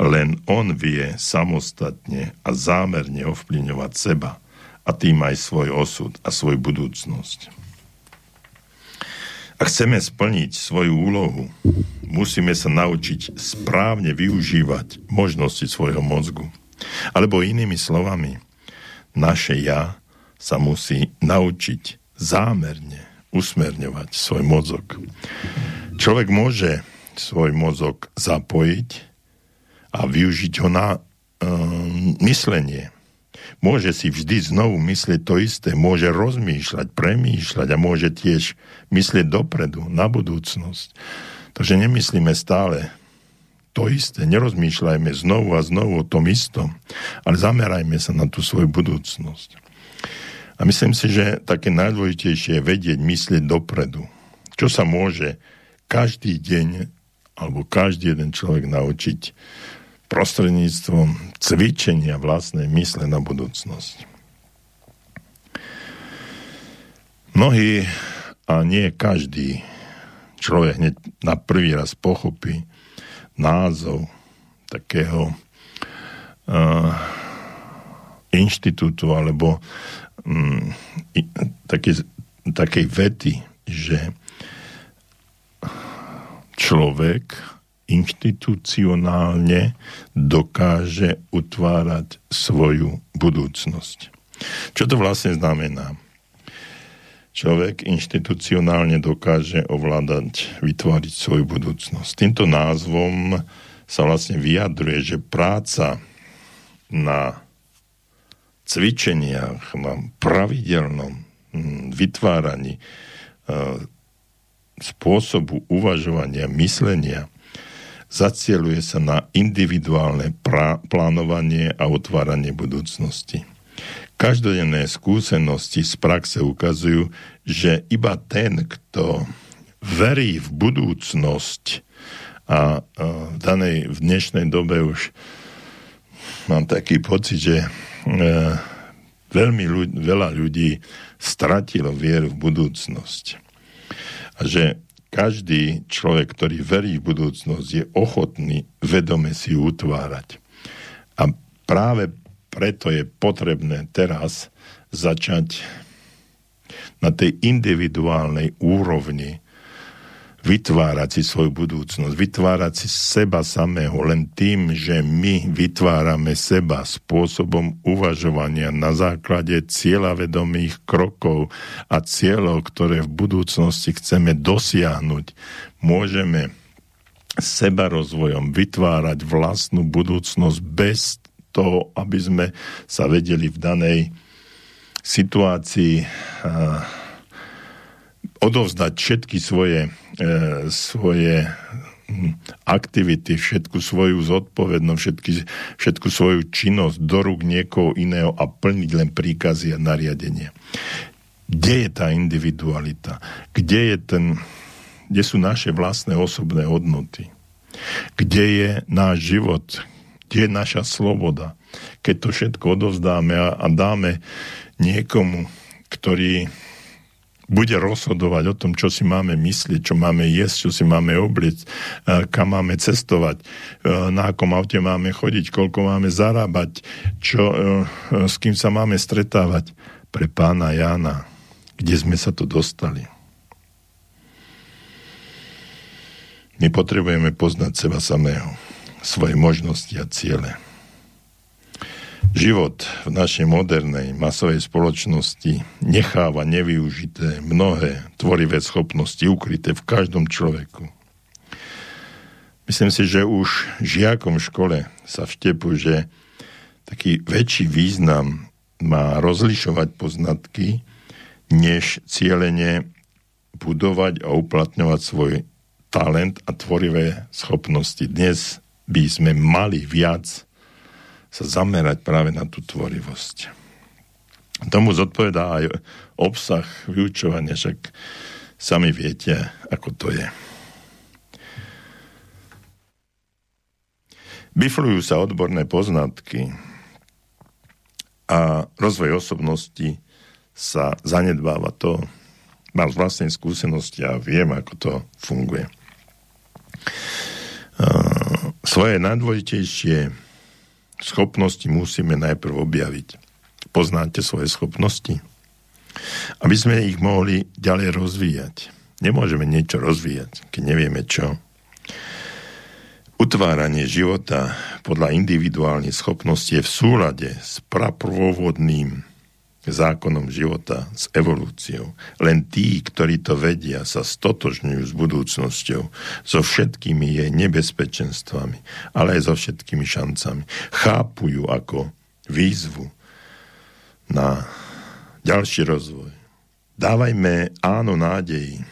Len on vie samostatne a zámerne ovplyvňovať seba a tým aj svoj osud a svoju budúcnosť. Ak chceme splniť svoju úlohu, musíme sa naučiť správne využívať možnosti svojho mozgu. Alebo inými slovami, naše ja sa musí naučiť zámerne usmerňovať svoj mozog. Človek môže svoj mozog zapojiť a využiť ho na um, myslenie, môže si vždy znovu myslieť to isté, môže rozmýšľať, premýšľať a môže tiež myslieť dopredu, na budúcnosť. Takže nemyslíme stále to isté, nerozmýšľajme znovu a znovu o tom istom, ale zamerajme sa na tú svoju budúcnosť. A myslím si, že také najdôležitejšie je vedieť myslieť dopredu. Čo sa môže každý deň alebo každý jeden človek naučiť prostredníctvom cvičenia vlastnej mysle na budúcnosť. Mnohí a nie každý človek hneď na prvý raz pochopí názov takého inštitútu alebo um, také, takej vety, že človek inštitucionálne dokáže utvárať svoju budúcnosť. Čo to vlastne znamená? Človek inštitucionálne dokáže ovládať, vytvoriť svoju budúcnosť. Týmto názvom sa vlastne vyjadruje, že práca na cvičeniach, na pravidelnom hm, vytváraní e, spôsobu uvažovania, myslenia, zacieluje sa na individuálne plánovanie a otváranie budúcnosti. Každodenné skúsenosti z praxe ukazujú, že iba ten, kto verí v budúcnosť a v danej, v dnešnej dobe už mám taký pocit, že e, veľmi ľudí, veľa ľudí stratilo vieru v budúcnosť. A že každý človek, ktorý verí v budúcnosť, je ochotný vedome si utvárať. A práve preto je potrebné teraz začať na tej individuálnej úrovni vytvárať si svoju budúcnosť, vytvárať si seba samého len tým, že my vytvárame seba spôsobom uvažovania na základe cieľavedomých krokov a cieľov, ktoré v budúcnosti chceme dosiahnuť. Môžeme seba rozvojom vytvárať vlastnú budúcnosť bez toho, aby sme sa vedeli v danej situácii odovzdať všetky svoje, svoje hm, aktivity, všetku svoju zodpovednosť, všetky, všetku svoju činnosť do rúk niekoho iného a plniť len príkazy a nariadenia. Kde je tá individualita? Kde je ten, kde sú naše vlastné osobné hodnoty? Kde je náš život? Kde je naša sloboda? Keď to všetko odovzdáme a, a dáme niekomu, ktorý bude rozhodovať o tom, čo si máme myslieť, čo máme jesť, čo si máme obliť, e, kam máme cestovať, e, na akom aute máme chodiť, koľko máme zarábať, čo, e, s kým sa máme stretávať. Pre pána Jána, kde sme sa to dostali. My potrebujeme poznať seba samého, svoje možnosti a ciele. Život v našej modernej masovej spoločnosti necháva nevyužité mnohé tvorivé schopnosti ukryté v každom človeku. Myslím si, že už žiakom v škole sa vštepu, že taký väčší význam má rozlišovať poznatky, než cieľene budovať a uplatňovať svoj talent a tvorivé schopnosti. Dnes by sme mali viac sa zamerať práve na tú tvorivosť. Tomu zodpovedá aj obsah vyučovania, však sami viete, ako to je. Biflujú sa odborné poznatky a rozvoj osobnosti sa zanedbáva to. Mám z vlastnej skúsenosti a viem, ako to funguje. Svoje najdôležitejšie schopnosti musíme najprv objaviť. Poznáte svoje schopnosti? Aby sme ich mohli ďalej rozvíjať. Nemôžeme niečo rozvíjať, keď nevieme čo. Utváranie života podľa individuálnych schopností je v súlade s praprôvodným zákonom života, s evolúciou. Len tí, ktorí to vedia, sa stotožňujú s budúcnosťou, so všetkými jej nebezpečenstvami, ale aj so všetkými šancami. Chápu ju ako výzvu na ďalší rozvoj. Dávajme áno nádeji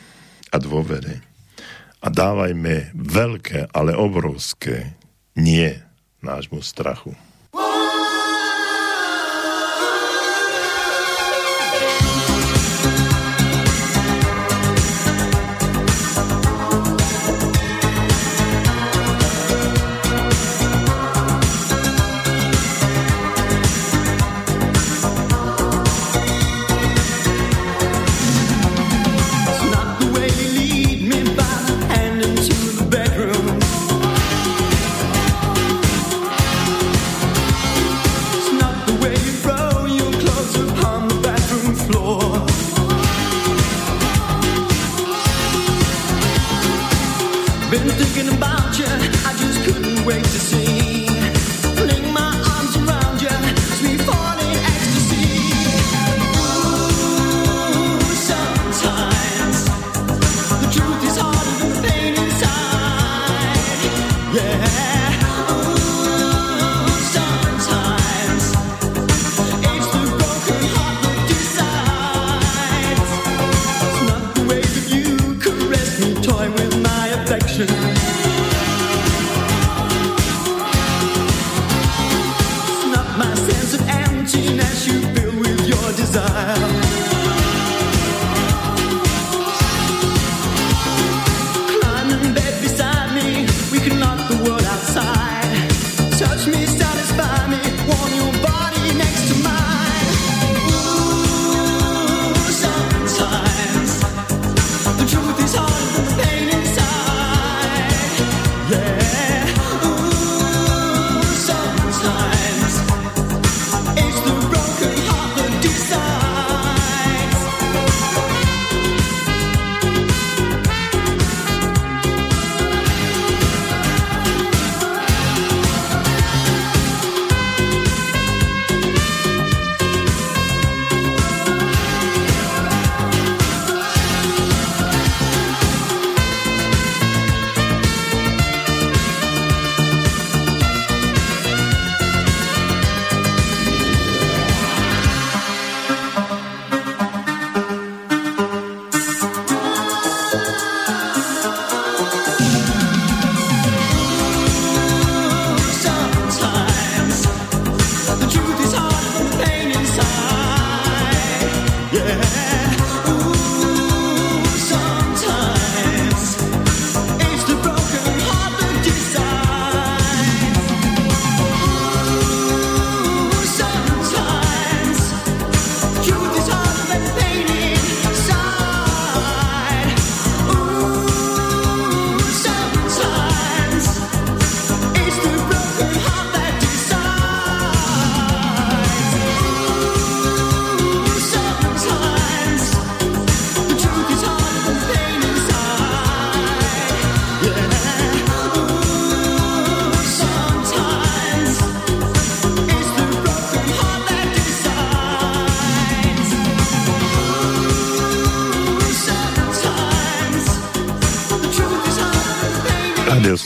a dôvere a dávajme veľké, ale obrovské nie nášmu strachu.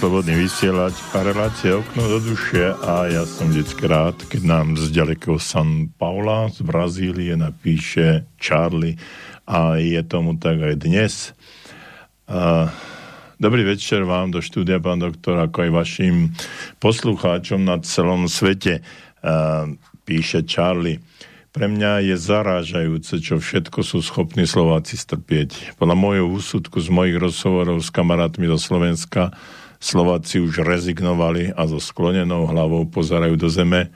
Slobodný vysielať a relácia Okno do duše a ja som vždycky rád, keď nám z ďalekého San Paula z Brazílie napíše Charlie a je tomu tak aj dnes. A, dobrý večer vám do štúdia, pán doktor, ako aj vašim poslucháčom na celom svete, píše Charlie. Pre mňa je zarážajúce, čo všetko sú schopní Slováci strpieť. Podľa môjho úsudku z mojich rozhovorov s kamarátmi do Slovenska Slováci už rezignovali a so sklonenou hlavou pozerajú do zeme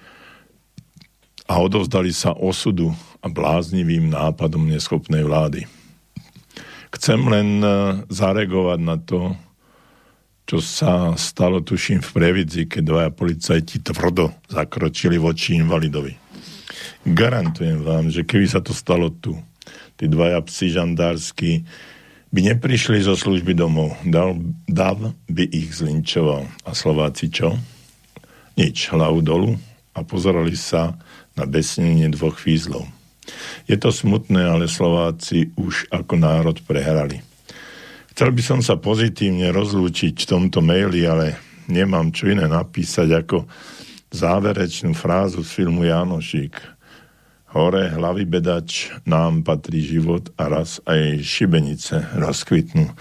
a odovzdali sa osudu a bláznivým nápadom neschopnej vlády. Chcem len e, zareagovať na to, čo sa stalo, tuším, v Previdzi, keď dvaja policajti tvrdo zakročili voči invalidovi. Garantujem vám, že keby sa to stalo tu, tí dvaja psi žandársky by neprišli zo služby domov. Dal, dav by ich zlinčoval. A Slováci čo? Nič, hlavu dolu a pozerali sa na besnenie dvoch fízlov. Je to smutné, ale Slováci už ako národ prehrali. Chcel by som sa pozitívne rozlúčiť v tomto maili, ale nemám čo iné napísať ako záverečnú frázu z filmu Janošík – Hore hlavy bedač, nám patrí život a raz aj šibenice rozkvitnú.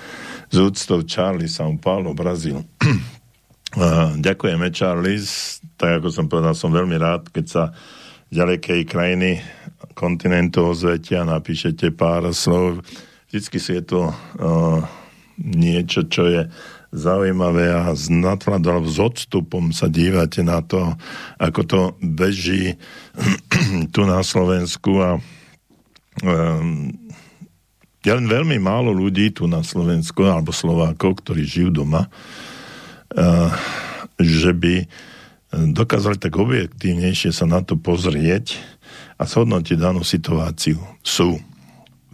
Z úctou Charlie São Paulo, Brazíl. Ďakujeme, Charlie. Tak ako som povedal, som veľmi rád, keď sa ďalekej krajiny kontinentu ozvetia, napíšete pár slov. Vždycky si je to uh, niečo, čo je zaujímavé a s alebo s odstupom sa dívate na to, ako to beží tu na Slovensku a um, je len veľmi málo ľudí tu na Slovensku alebo Slovákov, ktorí žijú doma, uh, že by dokázali tak objektívnejšie sa na to pozrieť a zhodnotiť danú situáciu. Sú.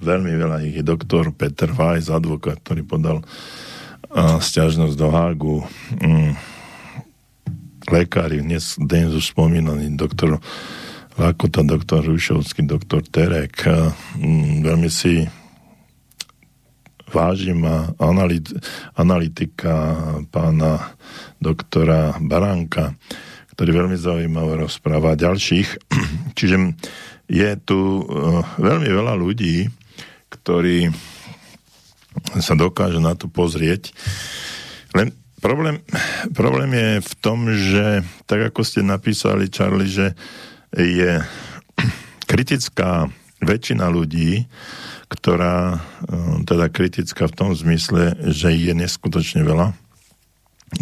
Veľmi veľa ich je doktor Peter Weiss, advokát, ktorý podal stiažnosť do Hágu. Mm, lekári, dnes, dnes už spomínaný doktor Lakota, doktor Rušovský, doktor Terek, mm, veľmi si vážim a analyt, analytika pána doktora Baránka, ktorý veľmi zaujímavé rozpráva ďalších. Čiže je tu uh, veľmi veľa ľudí, ktorí sa dokážu na to pozrieť. Len problém, problém je v tom, že tak ako ste napísali, Charlie, že je kritická väčšina ľudí, ktorá eh, teda kritická v tom zmysle, že je neskutočne veľa,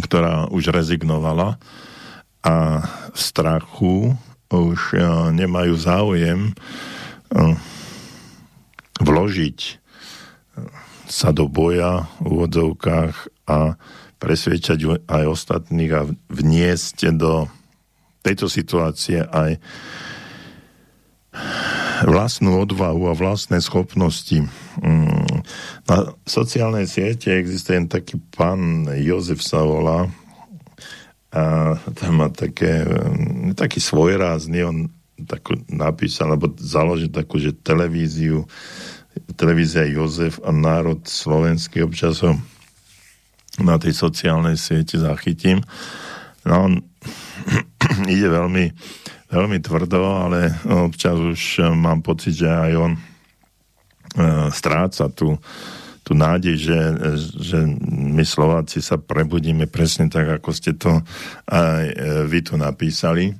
ktorá už rezignovala a v strachu už eh, nemajú záujem eh, vložiť sa do boja v úvodzovkách a presvedčať aj ostatných a vniesť do tejto situácie aj vlastnú odvahu a vlastné schopnosti. Mm, na sociálnej siete existuje taký pán Jozef sa volá a tam má také, mm, taký svojrázny, on takú napísal, alebo založil takú, že televíziu televízia Jozef a národ slovenský občas ho na tej sociálnej siete zachytím. No on ide veľmi, veľmi tvrdo, ale občas už mám pocit, že aj on e, stráca tú, tú nádej, že, že my Slováci sa prebudíme presne tak, ako ste to aj e, vy tu napísali.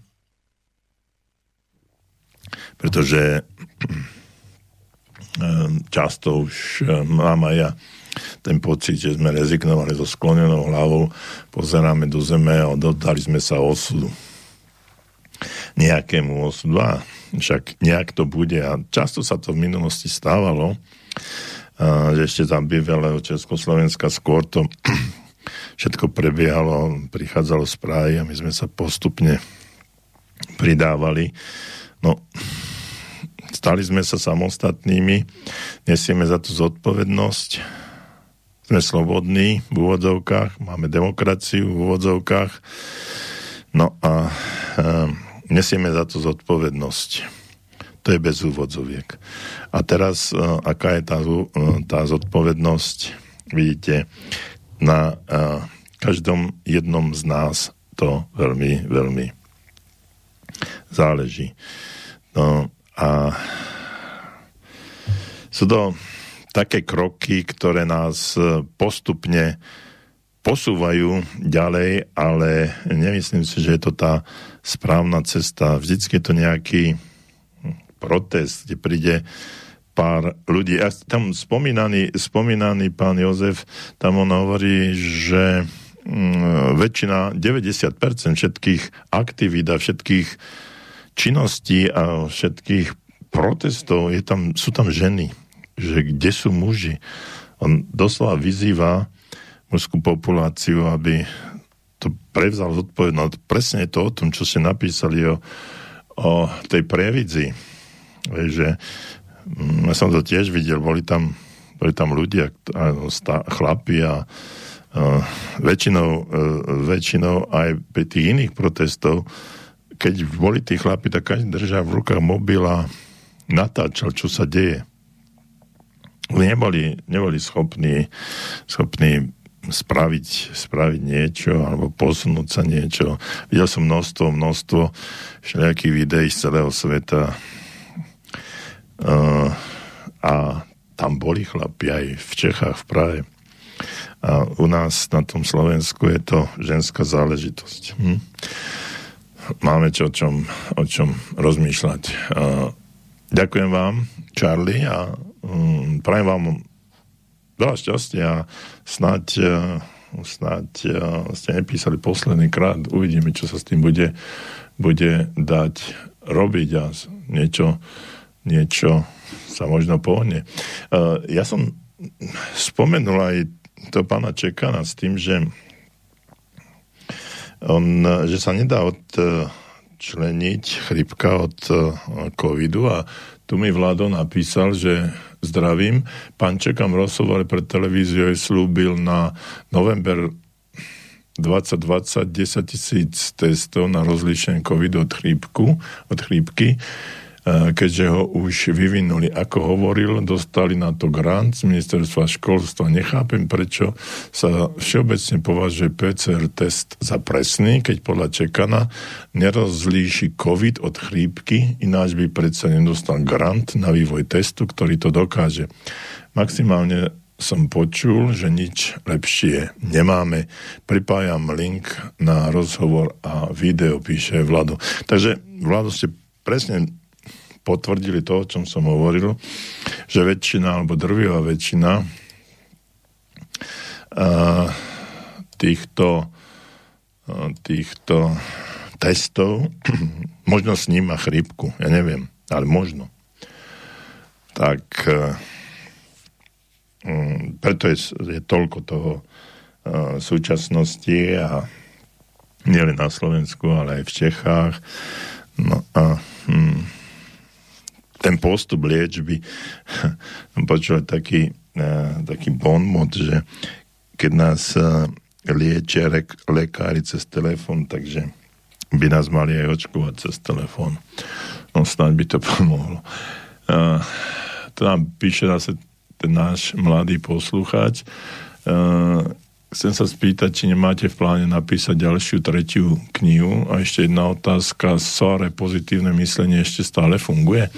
Pretože často už ehm, mám aj ja ten pocit, že sme rezignovali so sklonenou hlavou, pozeráme do zeme a dodali sme sa osudu. Nejakému osudu a však nejak to bude a často sa to v minulosti stávalo, že ešte za bývalého Československa skôr to všetko prebiehalo, prichádzalo správy a my sme sa postupne pridávali. No, Stali sme sa samostatnými, nesieme za to zodpovednosť, sme slobodní v úvodzovkách, máme demokraciu v úvodzovkách, no a e, nesieme za to zodpovednosť. To je bez úvodzoviek. A teraz, e, aká je tá, e, tá zodpovednosť, vidíte, na e, každom jednom z nás to veľmi, veľmi záleží. No, a sú to také kroky, ktoré nás e, postupne posúvajú ďalej, ale nemyslím si, že je to tá správna cesta. Vždycky je to nejaký protest, kde príde pár ľudí. A tam spomínaný, spomínaný pán Jozef, tam on hovorí, že mm, väčšina, 90% všetkých aktivít a všetkých činností a všetkých protestov je tam, sú tam ženy, že kde sú muži. On doslova vyzýva mužskú populáciu, aby to prevzal zodpovednosť. Presne to o tom, čo ste napísali o, o tej previdzi. Že, mm, ja som to tiež videl, boli tam, boli tam ľudia, chlapi a uh, väčšinou, uh, väčšinou aj pri tých iných protestov keď boli tí chlapi, tak každý držal v rukách mobil a natáčal, čo sa deje. Neboli, neboli schopní, schopní spraviť, spraviť niečo alebo posunúť sa niečo. Videl som množstvo, množstvo všelijakých videí z celého sveta uh, a tam boli chlapi aj v Čechách, v Prahe. A u nás na tom Slovensku je to ženská záležitosť. Hm? Máme čo o čom, o čom rozmýšľať. Ďakujem vám, Charlie, a um, prajem vám veľa šťastia a snáď, snáď ste nepísali posledný krát. Uvidíme, čo sa s tým bude, bude dať robiť a niečo, niečo sa možno pohne. Ja som spomenul aj to pána Čekana s tým, že on, že sa nedá odčleniť chrypka od eh, covidu a tu mi Vlado napísal, že zdravím. Pán Čekam rozhovor pre televíziu aj slúbil na november 2020 10 tisíc testov na rozlíšenie COVID od, chrípku, od chrípky, e, keďže ho už vyvinuli. Ako hovoril, dostali na to grant z ministerstva školstva. Nechápem, prečo sa všeobecne považuje PCR test za presný, keď podľa Čekana nerozlíši COVID od chrípky, ináč by predsa nedostal grant na vývoj testu, ktorý to dokáže. Maximálne som počul, že nič lepšie nemáme. Pripájam link na rozhovor a video, píše Vlado. Takže, Vlado, ste presne potvrdili to, o čom som hovoril, že väčšina, alebo drvivá väčšina týchto, týchto testov, možno s ním má chrípku, ja neviem, ale možno. Tak Mm, preto je, je toľko toho uh, súčasnosti a nielen na Slovensku, ale aj v Čechách. No a hm, ten postup liečby, počúvať taký, uh, taký bonmot, že keď nás uh, liečia rek, lekári cez telefón, takže by nás mali aj očkovať cez telefón. No snáď by to pomohlo. Uh, to nám píše zase ten náš mladý poslucháč. Uh, chcem sa spýtať, či nemáte v pláne napísať ďalšiu, tretiu knihu. A ešte jedna otázka. Soare pozitívne myslenie ešte stále funguje?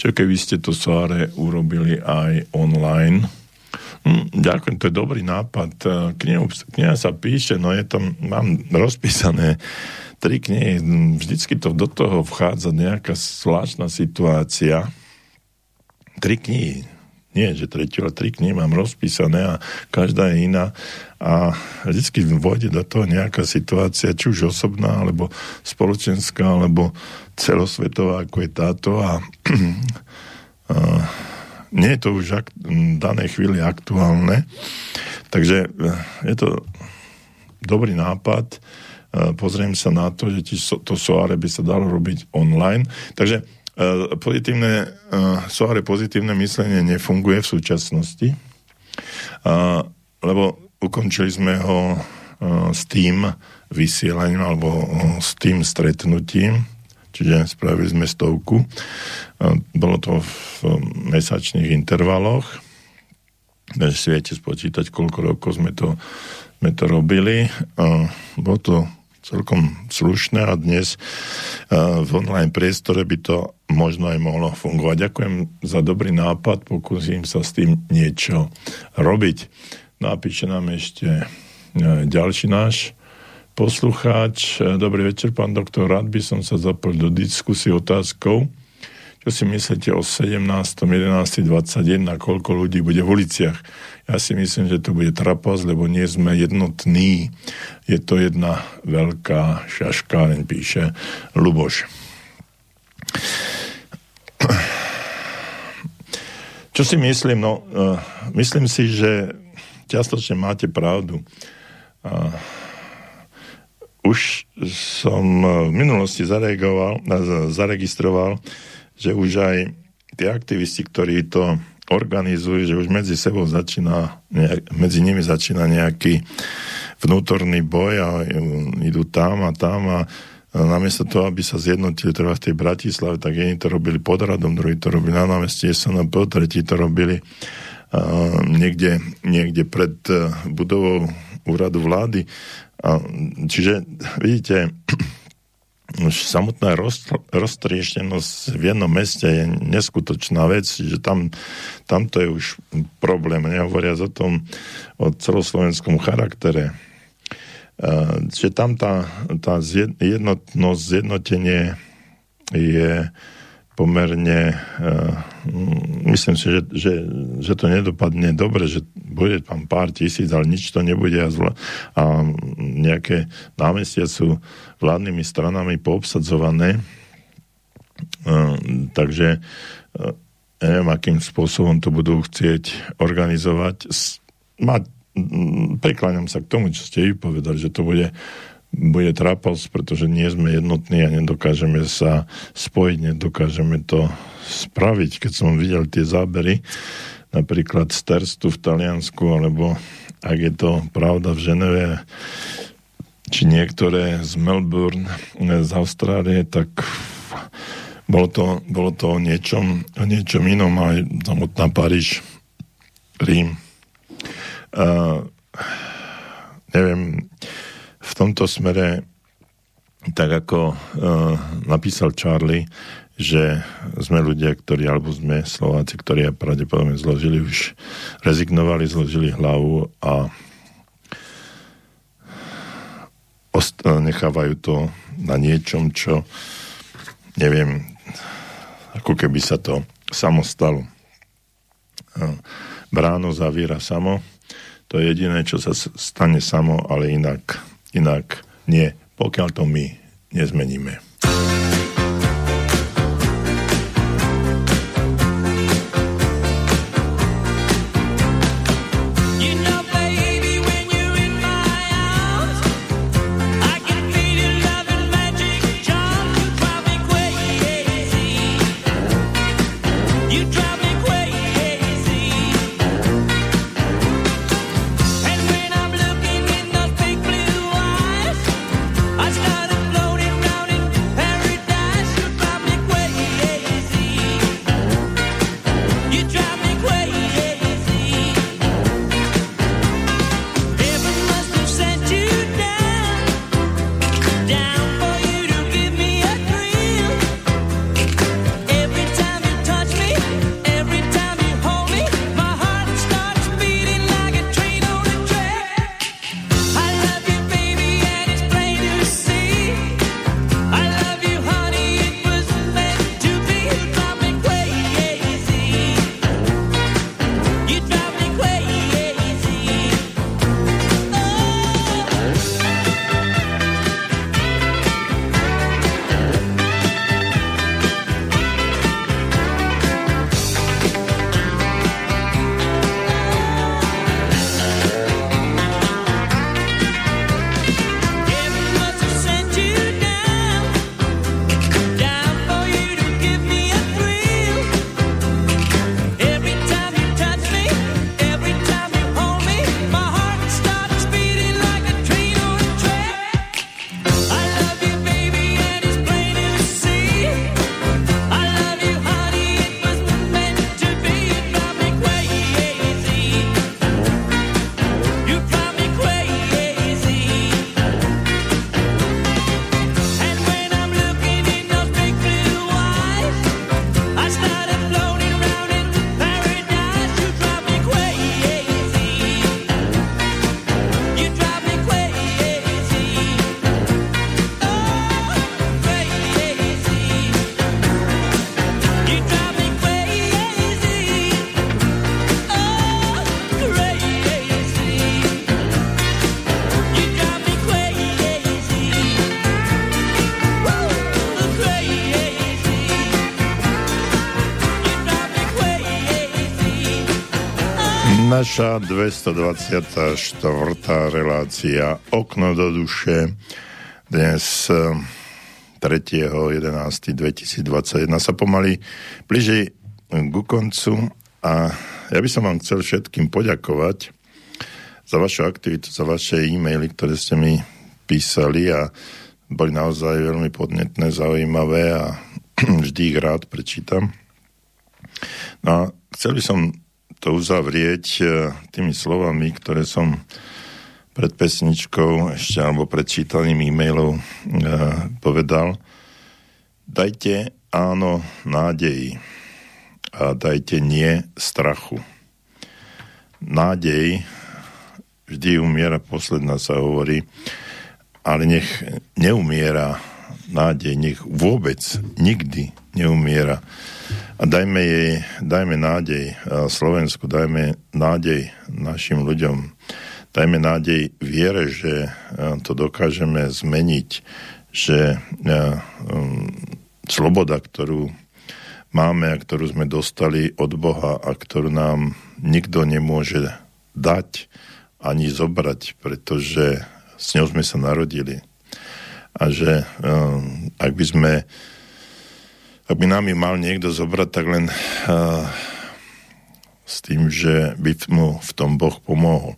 Čo keby ste to Soare urobili aj online? Hm, ďakujem, to je dobrý nápad. Knihu, kniha sa píše, no je tam, mám rozpísané tri knihy. Vždycky to do toho vchádza nejaká zvláštna situácia. Tri knihy nie, že tretiu, ale tri knihy mám rozpísané a každá je iná a vždycky vôjde do toho nejaká situácia, či už osobná, alebo spoločenská, alebo celosvetová, ako je táto a, a nie je to už ak, v danej chvíli aktuálne. Takže e, je to dobrý nápad. E, pozriem sa na to, že to soare by sa dalo robiť online. Takže Eh, pozitívne, soare pozitívne myslenie nefunguje v súčasnosti, lebo ukončili sme ho uh, s tým vysielaním alebo uh, s tým stretnutím, čiže spravili sme stovku. Uh, bolo to v mesačných intervaloch, takže si viete spočítať, koľko rokov sme to, sme to robili. Bolo to celkom slušné a dnes v online priestore by to možno aj mohlo fungovať. Ďakujem za dobrý nápad, pokúsim sa s tým niečo robiť. Napíše nám ešte ďalší náš poslucháč. Dobrý večer, pán doktor. Rád by som sa zapojil do diskusie otázkou, čo si myslíte o 17. 11. 21, koľko ľudí bude v uliciach? Ja si myslím, že to bude trapas, lebo nie sme jednotní. Je to jedna veľká šaškáreň, píše Luboš. Čo si myslím? No, uh, myslím si, že čiastočne máte pravdu. Uh, už som v minulosti zareagoval, zaregistroval, že už aj tí aktivisti, ktorí to organizujú, že už medzi sebou začína, medzi nimi začína nejaký vnútorný boj a idú tam a tam a namiesto toho, aby sa zjednotili treba v tej Bratislave, tak jedni to robili pod radom, druhí to robili na námestí SNP, tretí to robili niekde, niekde pred uh, budovou úradu vlády. A, čiže vidíte, už samotná roztrieštenosť v jednom meste je neskutočná vec, že tam, tam to je už problém, nehovoriac o tom, o celoslovenskom charaktere. Čiže tam tá, tá jednotnosť, zjednotenie je pomerne, myslím si, že, že, že to nedopadne dobre, že bude tam pár tisíc, ale nič to nebude a, zla, a nejaké námestia sú vládnymi stranami poobsadzované. Takže neviem, akým spôsobom to budú chcieť organizovať. Mať, prikláňam sa k tomu, čo ste vypovedali, že to bude bude trápas, pretože nie sme jednotní a nedokážeme sa spojiť, nedokážeme to spraviť. Keď som videl tie zábery, napríklad z Terstu v Taliansku, alebo ak je to pravda v Ženeve, či niektoré z Melbourne, z Austrálie, tak bolo to, bolo to o, niečom, o niečom inom, aj samotná Paríž, Rím. Uh, neviem, v tomto smere, tak ako uh, napísal Charlie, že sme ľudia, ktorí, alebo sme Slováci, ktorí pravdepodobne zložili už, rezignovali, zložili hlavu a ost- nechávajú to na niečom, čo neviem, ako keby sa to samo stalo. Bráno zavíra samo, to je jediné, čo sa stane samo, ale inak Inak nie, pokiaľ to my nezmeníme. Naša 224. relácia Okno do duše dnes 3.11.2021 eh, sa pomaly blíži ku koncu a ja by som vám chcel všetkým poďakovať za vašu aktivitu, za vaše e-maily, ktoré ste mi písali a boli naozaj veľmi podnetné, zaujímavé a vždy ich rád prečítam. No a chcel by som to uzavrieť e, tými slovami, ktoré som pred pesničkou ešte alebo pred čítaním e-mailov e, povedal. Dajte áno nádeji a dajte nie strachu. Nádej vždy umiera, posledná sa hovorí, ale nech neumiera nádej, nech vôbec nikdy neumiera a dajme jej, dajme nádej Slovensku, dajme nádej našim ľuďom, dajme nádej viere, že to dokážeme zmeniť, že um, sloboda, ktorú máme a ktorú sme dostali od Boha a ktorú nám nikto nemôže dať ani zobrať, pretože s ňou sme sa narodili. a že uh, ak by sme ak by nám ju mal niekto zobrať, tak len uh, s tým, že by mu v tom Boh pomohol.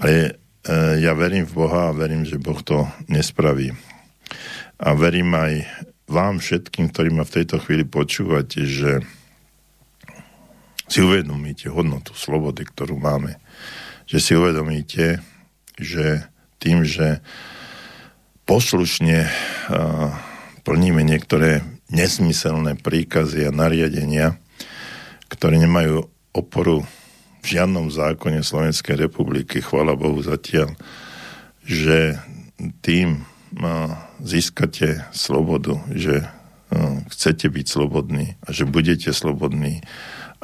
Ale uh, ja verím v Boha a verím, že Boh to nespraví. A verím aj vám všetkým, ktorí ma v tejto chvíli počúvate, že si uvedomíte hodnotu slobody, ktorú máme. Že si uvedomíte, že tým, že poslušne uh, plníme niektoré nesmyselné príkazy a nariadenia, ktoré nemajú oporu v žiadnom zákone Slovenskej republiky, chvala Bohu zatiaľ, že tým získate slobodu, že chcete byť slobodní a že budete slobodní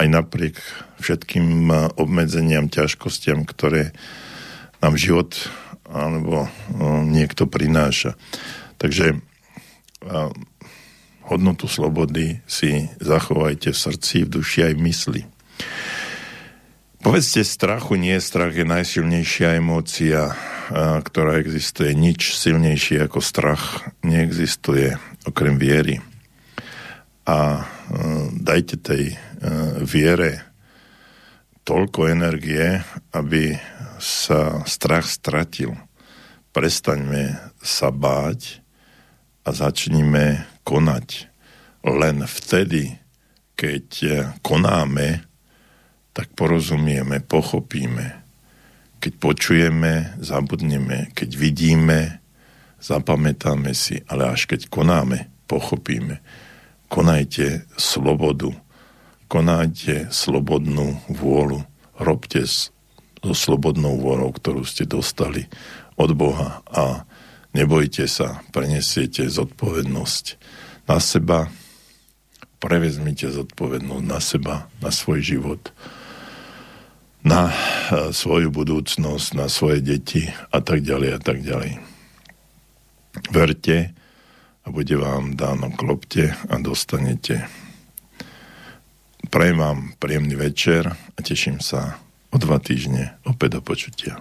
aj napriek všetkým obmedzeniam, ťažkostiam, ktoré nám život alebo niekto prináša. Takže hodnotu slobody si zachovajte v srdci, v duši aj v mysli. Povedzte, strachu nie, strach je najsilnejšia emócia, ktorá existuje. Nič silnejšie ako strach neexistuje, okrem viery. A dajte tej viere toľko energie, aby sa strach stratil. Prestaňme sa báť a začnime konať. Len vtedy, keď konáme, tak porozumieme, pochopíme. Keď počujeme, zabudneme. Keď vidíme, zapamätáme si. Ale až keď konáme, pochopíme. Konajte slobodu. Konajte slobodnú vôľu. Robte so slobodnou vôľou, ktorú ste dostali od Boha a Nebojte sa, prenesiete zodpovednosť na seba, prevezmite zodpovednosť na seba, na svoj život, na e, svoju budúcnosť, na svoje deti a tak ďalej a tak ďalej. Verte a bude vám dáno klopte a dostanete. Prajem vám príjemný večer a teším sa o dva týždne opäť do počutia.